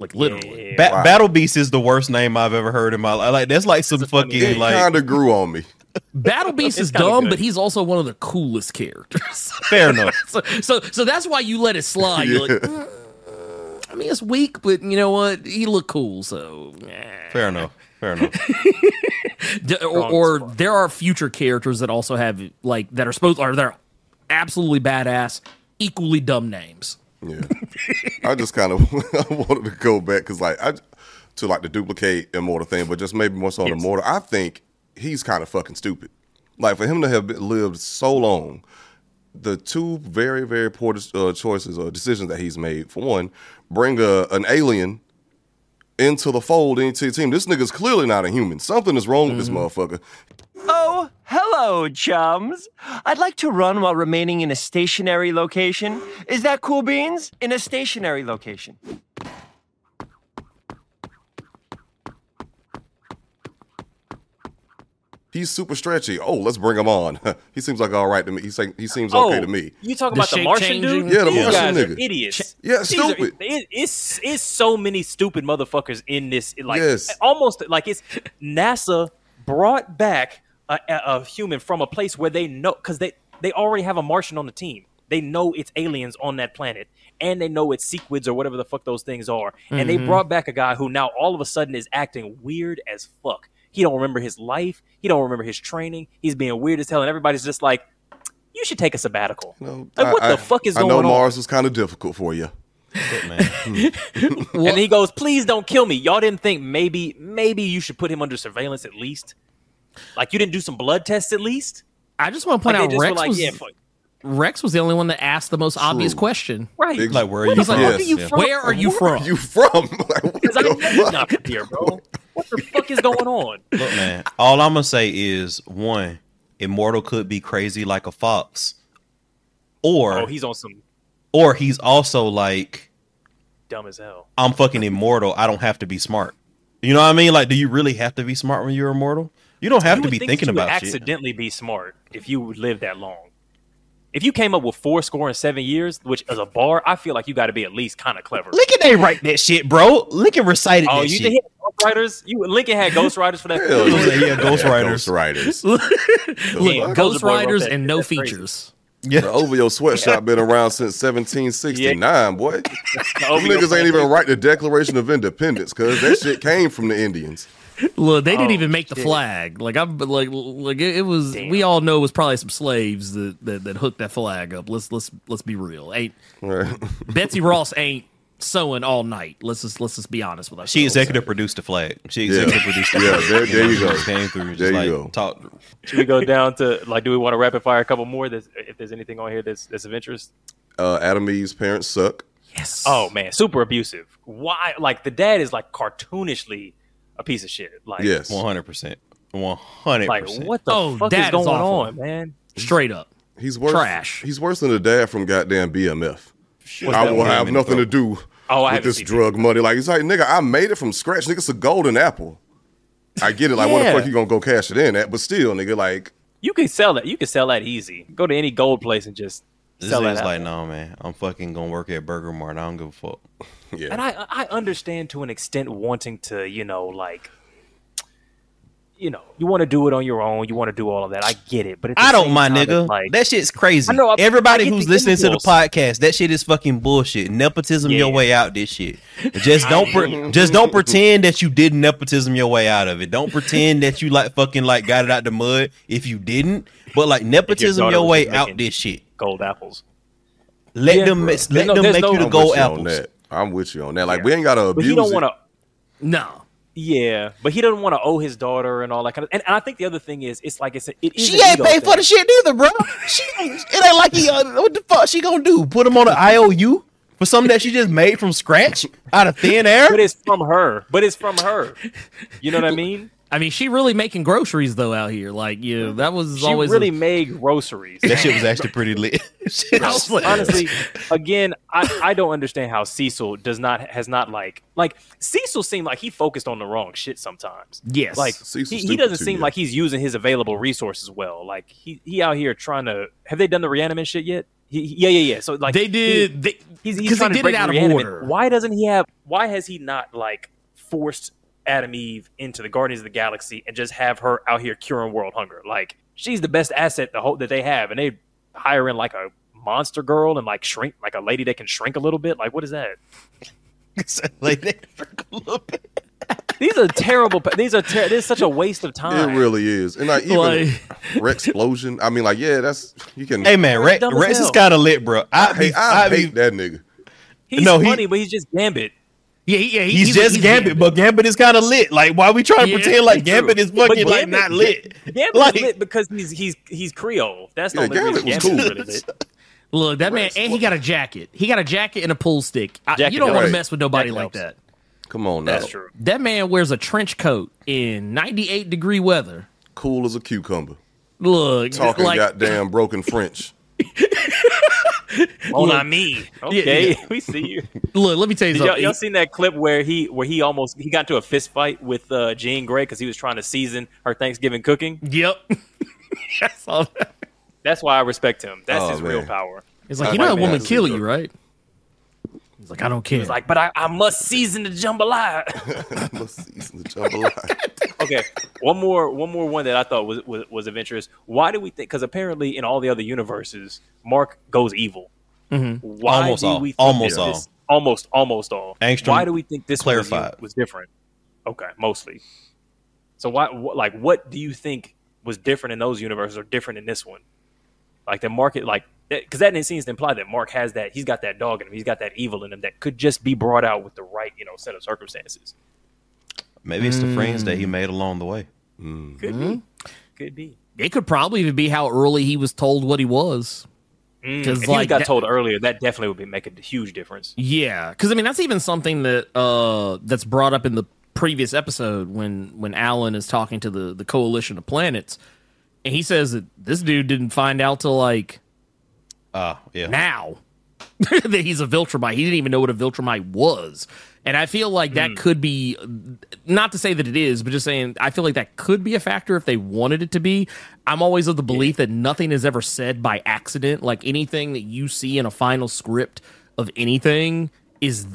Like literally. Ba- Wow. Battle Beast is the worst name I've ever heard in my life. Like that's like some fucking It like kind of grew on me. <laughs> Battle Beast is dumb, good. but he's also one of the coolest characters. <laughs> fair enough. <laughs> so, so, so that's why you let it slide. You're like, "Mm, I mean, it's weak, but you know what? He looked cool, so. eh." Fair enough. Fair enough. D- or, or there are future characters that also have like that are supposed or they're absolutely badass, equally dumb names. Yeah, I just kind of <laughs> I wanted to go back because like I to like the Duplikate immortal thing, but just maybe more so on Yes. immortal. I think he's kind of fucking stupid. Like for him to have lived so long, the two very very poor uh, choices or decisions that he's made. For one, bring a an alien into the fold into the team. This nigga's clearly not a human. Something is wrong with this motherfucker. Oh, hello, chums. I'd like to run while remaining in a stationary location. Is that cool beans? In a stationary location. He's super stretchy. Oh, let's bring him on. <laughs> he seems like all right to me. He, say, he seems okay oh, to me. You talking The about the Martian changing? dude? Yeah, the These Martian guys are nigga. idiots. Yeah, These are- stupid. it- it's it's so many stupid motherfuckers in this. Like Yes. almost like it's <laughs> NASA brought back a, a, a human from a place where they know because they they already have a Martian on the team. They know it's aliens on that planet, and they know it's sequids or whatever the fuck those things are. And they mm-hmm. brought back a guy who now all of a sudden is acting weird as fuck. He don't remember his life. He don't remember his training. He's being weird as hell, and everybody's just like, "You should take a sabbatical." No, Like, what I- the I- fuck is I going know? Mars was kind of difficult for you. Shit, man. Hmm. <laughs> and he goes, "Please don't kill me." Y'all didn't think maybe maybe you should put him under surveillance at least. Like you didn't do some blood tests at least. I just want to point Like, out they just were Rex like, was yeah. Rex was the only one that asked the most obvious question. right. Ex- like where are you the fuck from? are you Yeah. from? Where are you Where from? are <laughs> you from? <laughs> like, what I the fuck? not here, bro. What the fuck is going on? Look, man. All I'm gonna say is one, Immortal could be crazy like a fox, or Oh, he's on some or he's also like dumb as hell. I'm fucking immortal. I don't have to be smart. You know what I mean? Like, do you really have to be smart when you're immortal? You don't have You to be think thinking that you would shit. accidentally be smart if you would live that long. If you came up with four score and seven years, which is a bar, I feel like you got to be at least kind of clever. Lincoln ain't write that shit, bro. Lincoln recited Oh, that you shit. did Ghostwriters? You Lincoln had Ghostwriters for that. Hell film? yeah. yeah, Ghost Riders. <laughs> Ghost Look, Yeah, Ghost Soldier Boy wrote Riders that and no That's crazy. features. Yeah. The OVO sweatshop been around since 1769, boy. <laughs> Them niggas ain't even write the Declaration of Independence because that shit came from the Indians. Look, they didn't Oh, even make the shit. flag. Like I'm, like, like it, it was. We all know it was probably some slaves that, that that hooked that flag up. Let's let's let's be real. Ain't Right. Betsy Ross ain't sewing all night. Let's just let's just be honest with ourselves. She executive produced the flag. She Yeah. executive produced the Yeah, flag. there- there you know, go. just Came through. Just There you like go. talk. Should we go down to like? Do we want to rapid fire a couple more? That's, if there's anything on here that's that's of interest. Uh, Atom Eve's parents suck. Yes. Oh man, super abusive. Why? Like the dad is like cartoonishly a piece of shit. Like Yes. One hundred percent. One hundred like percent. what the Oh, fuck is dad is going awful. on, man? straight up. He's worse. Trash. He's worse than the dad from goddamn BMF. What's I will have nothing to do Oh, with haven't this seen drug money. Like, he's like, nigga, I made it from scratch. Nigga, it's a golden apple. I get it. Like, what the Yeah. fuck you gonna go cash it in at? But still, nigga, like, You can sell that. You can sell that easy. Go to any gold place and just This sell that. is out. like, no, man. I'm fucking gonna work at Burger Mart. I don't give a fuck. <laughs> yeah. And I I understand to an extent wanting to you know like. You know, you want to do it on your own. You want to do all of that. I get it, but I don't same mind, time, nigga. Like, that shit's crazy. I know, I- Everybody I who's the listening to the podcast, that shit is fucking bullshit. Nepotism your way out this shit. <laughs> Just don't pre- just don't pretend that you did nepotism your way out of it. Don't pretend that you like fucking like got it out the mud if you didn't. But like nepotism daughter your way out making this shit. Gold apples. Let Yeah, them bro. let no- them make no- you the I'm gold you apples. I'm with you on that. Like, Yeah. we ain't gotta But he don't want to. No. Yeah, but he doesn't want to owe his daughter and all that kind of. And, and I think the other thing is, it's like it's a, it is She ain't ego paid for the shit neither, bro. <laughs> She ain't, it ain't like he uh, what the fuck she gonna do? Put him on an IOU for something that she just made from scratch out of thin air? But it's from her. But it's from her. You know what I mean? I mean, she really making groceries though out here. Like, yeah, that was She always really a- made groceries. That shit was actually pretty lit. <laughs> I was like- honestly, again, I, I don't understand how Cecil does not has not like like Cecil seemed like he focused on the wrong shit sometimes. Yes. Like Cecil's he, he doesn't too, seem yeah. like he's using his available resources well. Like he he out here trying to have they done the reanimate shit yet? He, yeah, yeah, yeah. So like They did- he- they- he's, 'cause he's they trying to did it break out of order. Why doesn't he have? Why has he not like forced Atom Eve into the Guardians of the Galaxy and just have her out here curing world hunger? Like she's the best asset the whole that they have, and they hire in like a monster girl and like shrink like a lady that can shrink a little bit. Like what is that? <laughs> like they These are terrible. These are ter- this is such a waste of time. It really is, and like even Like- <laughs> Rex explosion. I mean, like yeah, that's you can. Hey man, Rex, dumb as Rex is kind of lit, bro. I, I hate, be, I I be- hate that nigga. He's No, he- funny, but he's just Gambit. Yeah, yeah. he- he's, just Gambit, but Gambit is kind of lit. Like, why are we trying to Yeah, pretend like True. Gambit is But fucking like not lit? <laughs> Gambit Like- is lit because he's he's he's Creole. That's the Yeah, only Gambit reason was Gambit cool. is really lit. <laughs> Look, that man, and he got a jacket. He got a jacket and a pool stick. I- Jacket you don't want to mess with nobody Jacket like helps. that. Come on now, That's true. That man wears a trench coat in 98 degree weather. cool as a cucumber. Look, Talking like goddamn broken French. <laughs> <laughs> On Look- me. Okay, yeah. <laughs> we see you. look. Let me tell you Did y'all, something. y'all seen that clip where he where he almost he got into a fist fight with uh, Jean Grey because he was trying to season her Thanksgiving cooking? Yep. I saw that. That's why I respect him. That's Oh, his real power. It's like you know white that woman kill you, right? He's like, I don't care. He's like, but I, I must season the jambalaya. <laughs> Must season the jambalaya. <laughs> okay, one more one more one that I thought was was, was of interest. Why do we think? Because apparently in all the other universes, Mark goes evil. Why Mm-hmm. Almost do all. we think Almost that all. this- almost almost all? Angstrom why do we think this one was- clarified. was different? Okay, mostly. So why wh- like what do you think was different in those universes or different in this one? Like the market, like because that seems to imply that Mark has that he's got that dog in him, he's got that evil in him that could just be brought out with the right you know set of circumstances. Maybe it's the friends that he made along the way. Could be, could be. it could probably even be how early he was told what he was. Mm, Because if he like got that- told earlier, that definitely would be make a huge difference. Yeah, because I mean that's even something that uh that's brought up in the previous episode when when Allen is talking to the the coalition of planets, and he says that this dude didn't find out till like Ah, yeah. now <laughs> that he's a Viltrumite. He didn't even know what a Viltrumite was. And I feel like that could be not to say that it is, but just saying I feel like that could be a factor if they wanted it to be. I'm always of the belief that nothing is ever said by accident. Like anything that you see in a final script of anything is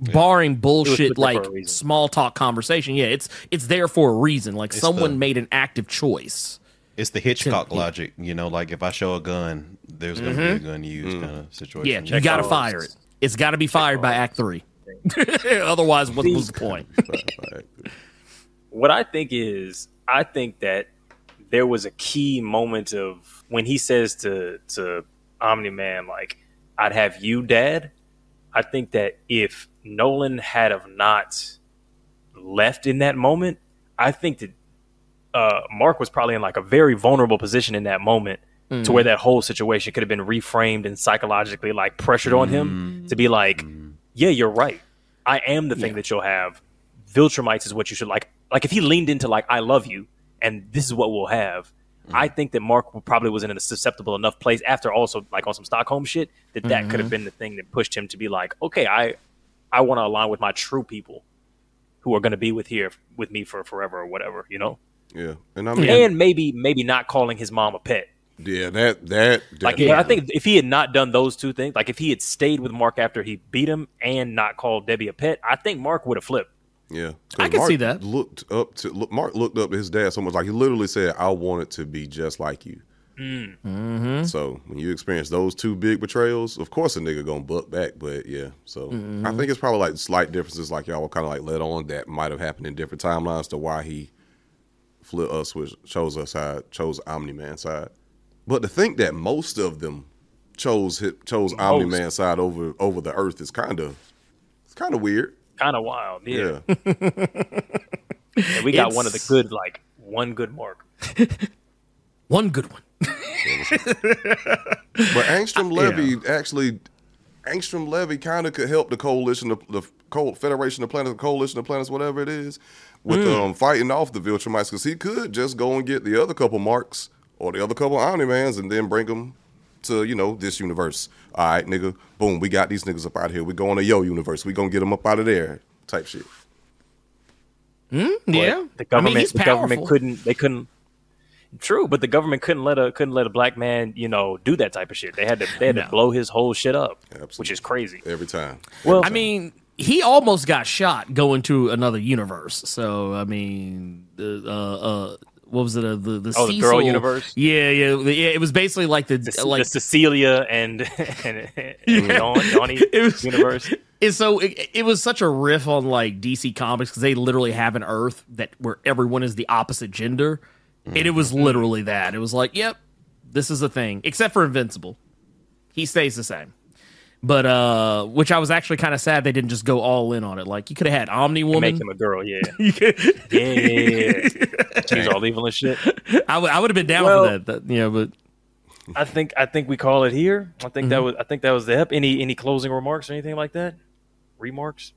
barring bullshit put there for like small talk conversation. Yeah, it's it's there for a reason. Like someone the- made an active choice. It's the Hitchcock logic, you know, like if I show a gun, there's going to be a gun used kind of situation. Mm-hmm. Yeah, you got to fire it. It's got to be fired by Act Three. <laughs> Otherwise, what was the point? What I think is, I think that there was a key moment of when he says to to Omni Man, like, "I'd have you, Dad." I think that if Nolan had have not left in that moment, I think that uh, Mark was probably in like a very vulnerable position in that moment, to where mm. that whole situation could have been reframed and psychologically like pressured on him mm. to be like, "Yeah, you're right. I am the thing that you'll have. Viltrumites is what you should like. Like if he leaned into like I love you and this is what we'll have. Mm. I think that Mark probably was in a susceptible enough place after also like on some Stockholm shit that that could have mm-hmm. been the thing that pushed him to be like, okay, I I want to align with my true people who are going to be with here with me for forever or whatever, you know. Yeah, and I mean, And maybe maybe not calling his mom a pet. yeah, that that Like that- I think if he had not done those two things, like if he had stayed with Mark after he beat him and not called Debbie a pet, I think Mark would have flipped. Yeah, 'Cause I can Mark see that. Looked up to look, Mark looked up to his dad so much. Like he literally said, "I want it to be just like you." Mm-hmm. So when you experience those two big betrayals, of course a nigga gonna buck back. But yeah, so Mm-hmm. I think it's probably like slight differences, like y'all were kind of like let on that might have happened in different timelines to why he flip us, which chose us side, chose Omni Man side. But to think that most of them chose chose Omni Man side over over the Earth is kind of it's kind of weird. Kind of wild, yeah. Yeah. <laughs> And we got one of the good, like one good Mark. <laughs> One good one. <laughs> But Angstrom Levy actually, Angstrom Levy kind of could help the coalition, of the Co- Federation of Planets, the Coalition of Planets, whatever it is, with um, fighting off the Viltrumites, because he could just go and get the other couple marks or the other couple Omni-Mans and then bring them to, you know, this universe. All right, nigga, boom, we got these niggas up out here. We going to yo universe. We gonna get them up out of there type shit. Yeah, The government, I mean, he's the government couldn't. They couldn't. True, but the government couldn't let a couldn't let a black man, you know, do that type of shit. They had to they had No. to blow his whole shit up, which is crazy. Every time. Well, I mean, he almost got shot going to another universe. So I mean, uh, uh, what was it? Uh, the the, Oh, the girl universe? Yeah, yeah, yeah. It was basically like the, the, like the Cecilia and <laughs> and, and Dawn, Donnie <laughs> universe. <laughs> And so it, it was such a riff on like DC Comics because they literally have an Earth that where everyone is the opposite gender, and it was literally that. It was like, yep, this is a thing, except for Invincible, he stays the same. But uh, which I was actually kind of sad they didn't just go all in on it. Like you could have had Omni Woman, make him a girl, yeah, <laughs> You could- yeah, yeah, <laughs> yeah. She's all evil and shit. I would I would have been down Well- for that, that. You know, but I think I think we call it here. I think that Mhm. was I think that was the ep. Any any closing remarks or anything like that? Remarks?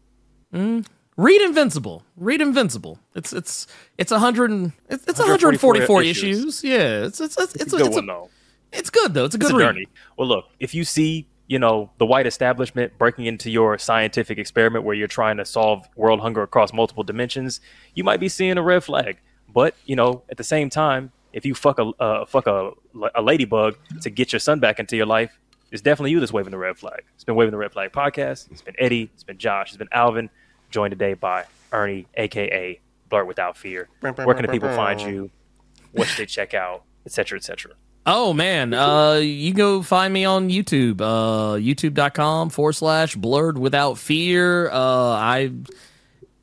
Mm. Read Invincible. Read Invincible. It's it's it's a hundred and it's, it's 144 144 issues. issues. Yeah, it's it's it's, it's, a good it's one a, though. It's good though. It's a good It's a read. journey. Well, look, if you see, you know, the white establishment breaking into your scientific experiment where you're trying to solve world hunger across multiple dimensions, you might be seeing a red flag. But you know, at the same time, if you fuck a uh, fuck a, a ladybug to get your son back into your life, it's definitely you that's waving the red flag. It's been waving the red flag podcast. It's been Eddie. It's been Josh. It's been Alvin. Joined today by Ernie, aka Blerd Without Fear. Where can the people find you? What should they check out? Etc. Etc. Oh man, uh, you go find me on YouTube, uh, youtube.com forward slash Blerd Without Fear. Uh, I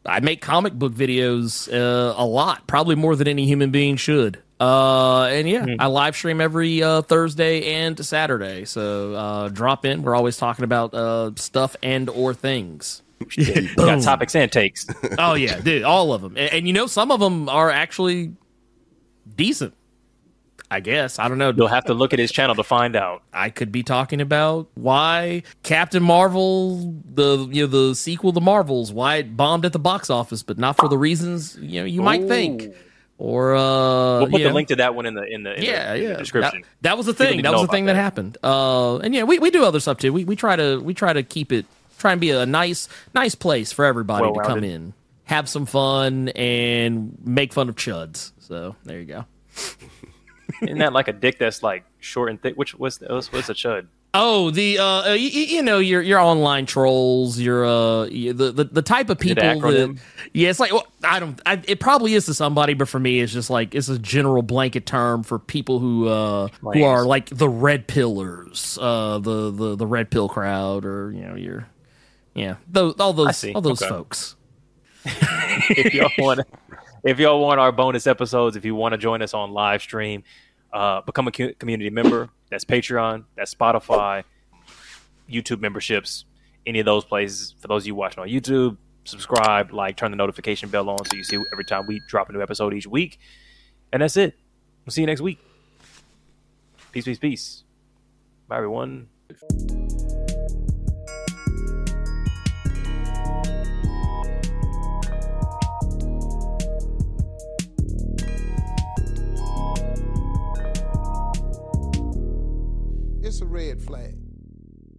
I make comic book videos uh, a lot, probably more than any human being should. Uh, and yeah, I live stream every uh, Thursday and Saturday. So uh, drop in. We're always talking about uh, stuff and or things. <laughs> We got topics and takes. oh yeah, dude, all of them. And, and you know, some of them are actually decent. I guess I don't know. You'll have to look at his channel to find out. I could be talking about why Captain Marvel, the you know the sequel to Marvels, why it bombed at the box office, but not for the reasons you know you might think. Or uh, we'll put the know. link to that one in the in the in yeah, the, yeah. the description. That, that was the thing. That was the thing that. happened. Uh, and yeah, we, we do other stuff too. We we try to we try to keep it try and be a nice nice place for everybody to come in, have some fun, and make fun of chuds. So there you go. Isn't that like a dick that's like short and thick? Which was the, what's, what's a chud? Oh, the uh, uh you, you know your your online trolls, your uh the the, the type of people that yeah, it's like well, I don't I, it probably is to somebody, but for me it's just like it's a general blanket term for people who uh who are like the red pillars, uh the the the red pill crowd, or you know your yeah those all those all those Okay. folks. <laughs> if y'all want, if y'all want our bonus episodes, if you want to join us on live stream, uh, become a community member. That's Patreon. That's Spotify, YouTube memberships, any of those places. For those of you watching on YouTube, subscribe, like, turn the notification bell on so you see every time we drop a new episode each week. And that's it. We'll see you next week. Peace, peace, peace. Bye, everyone. it's a red flag.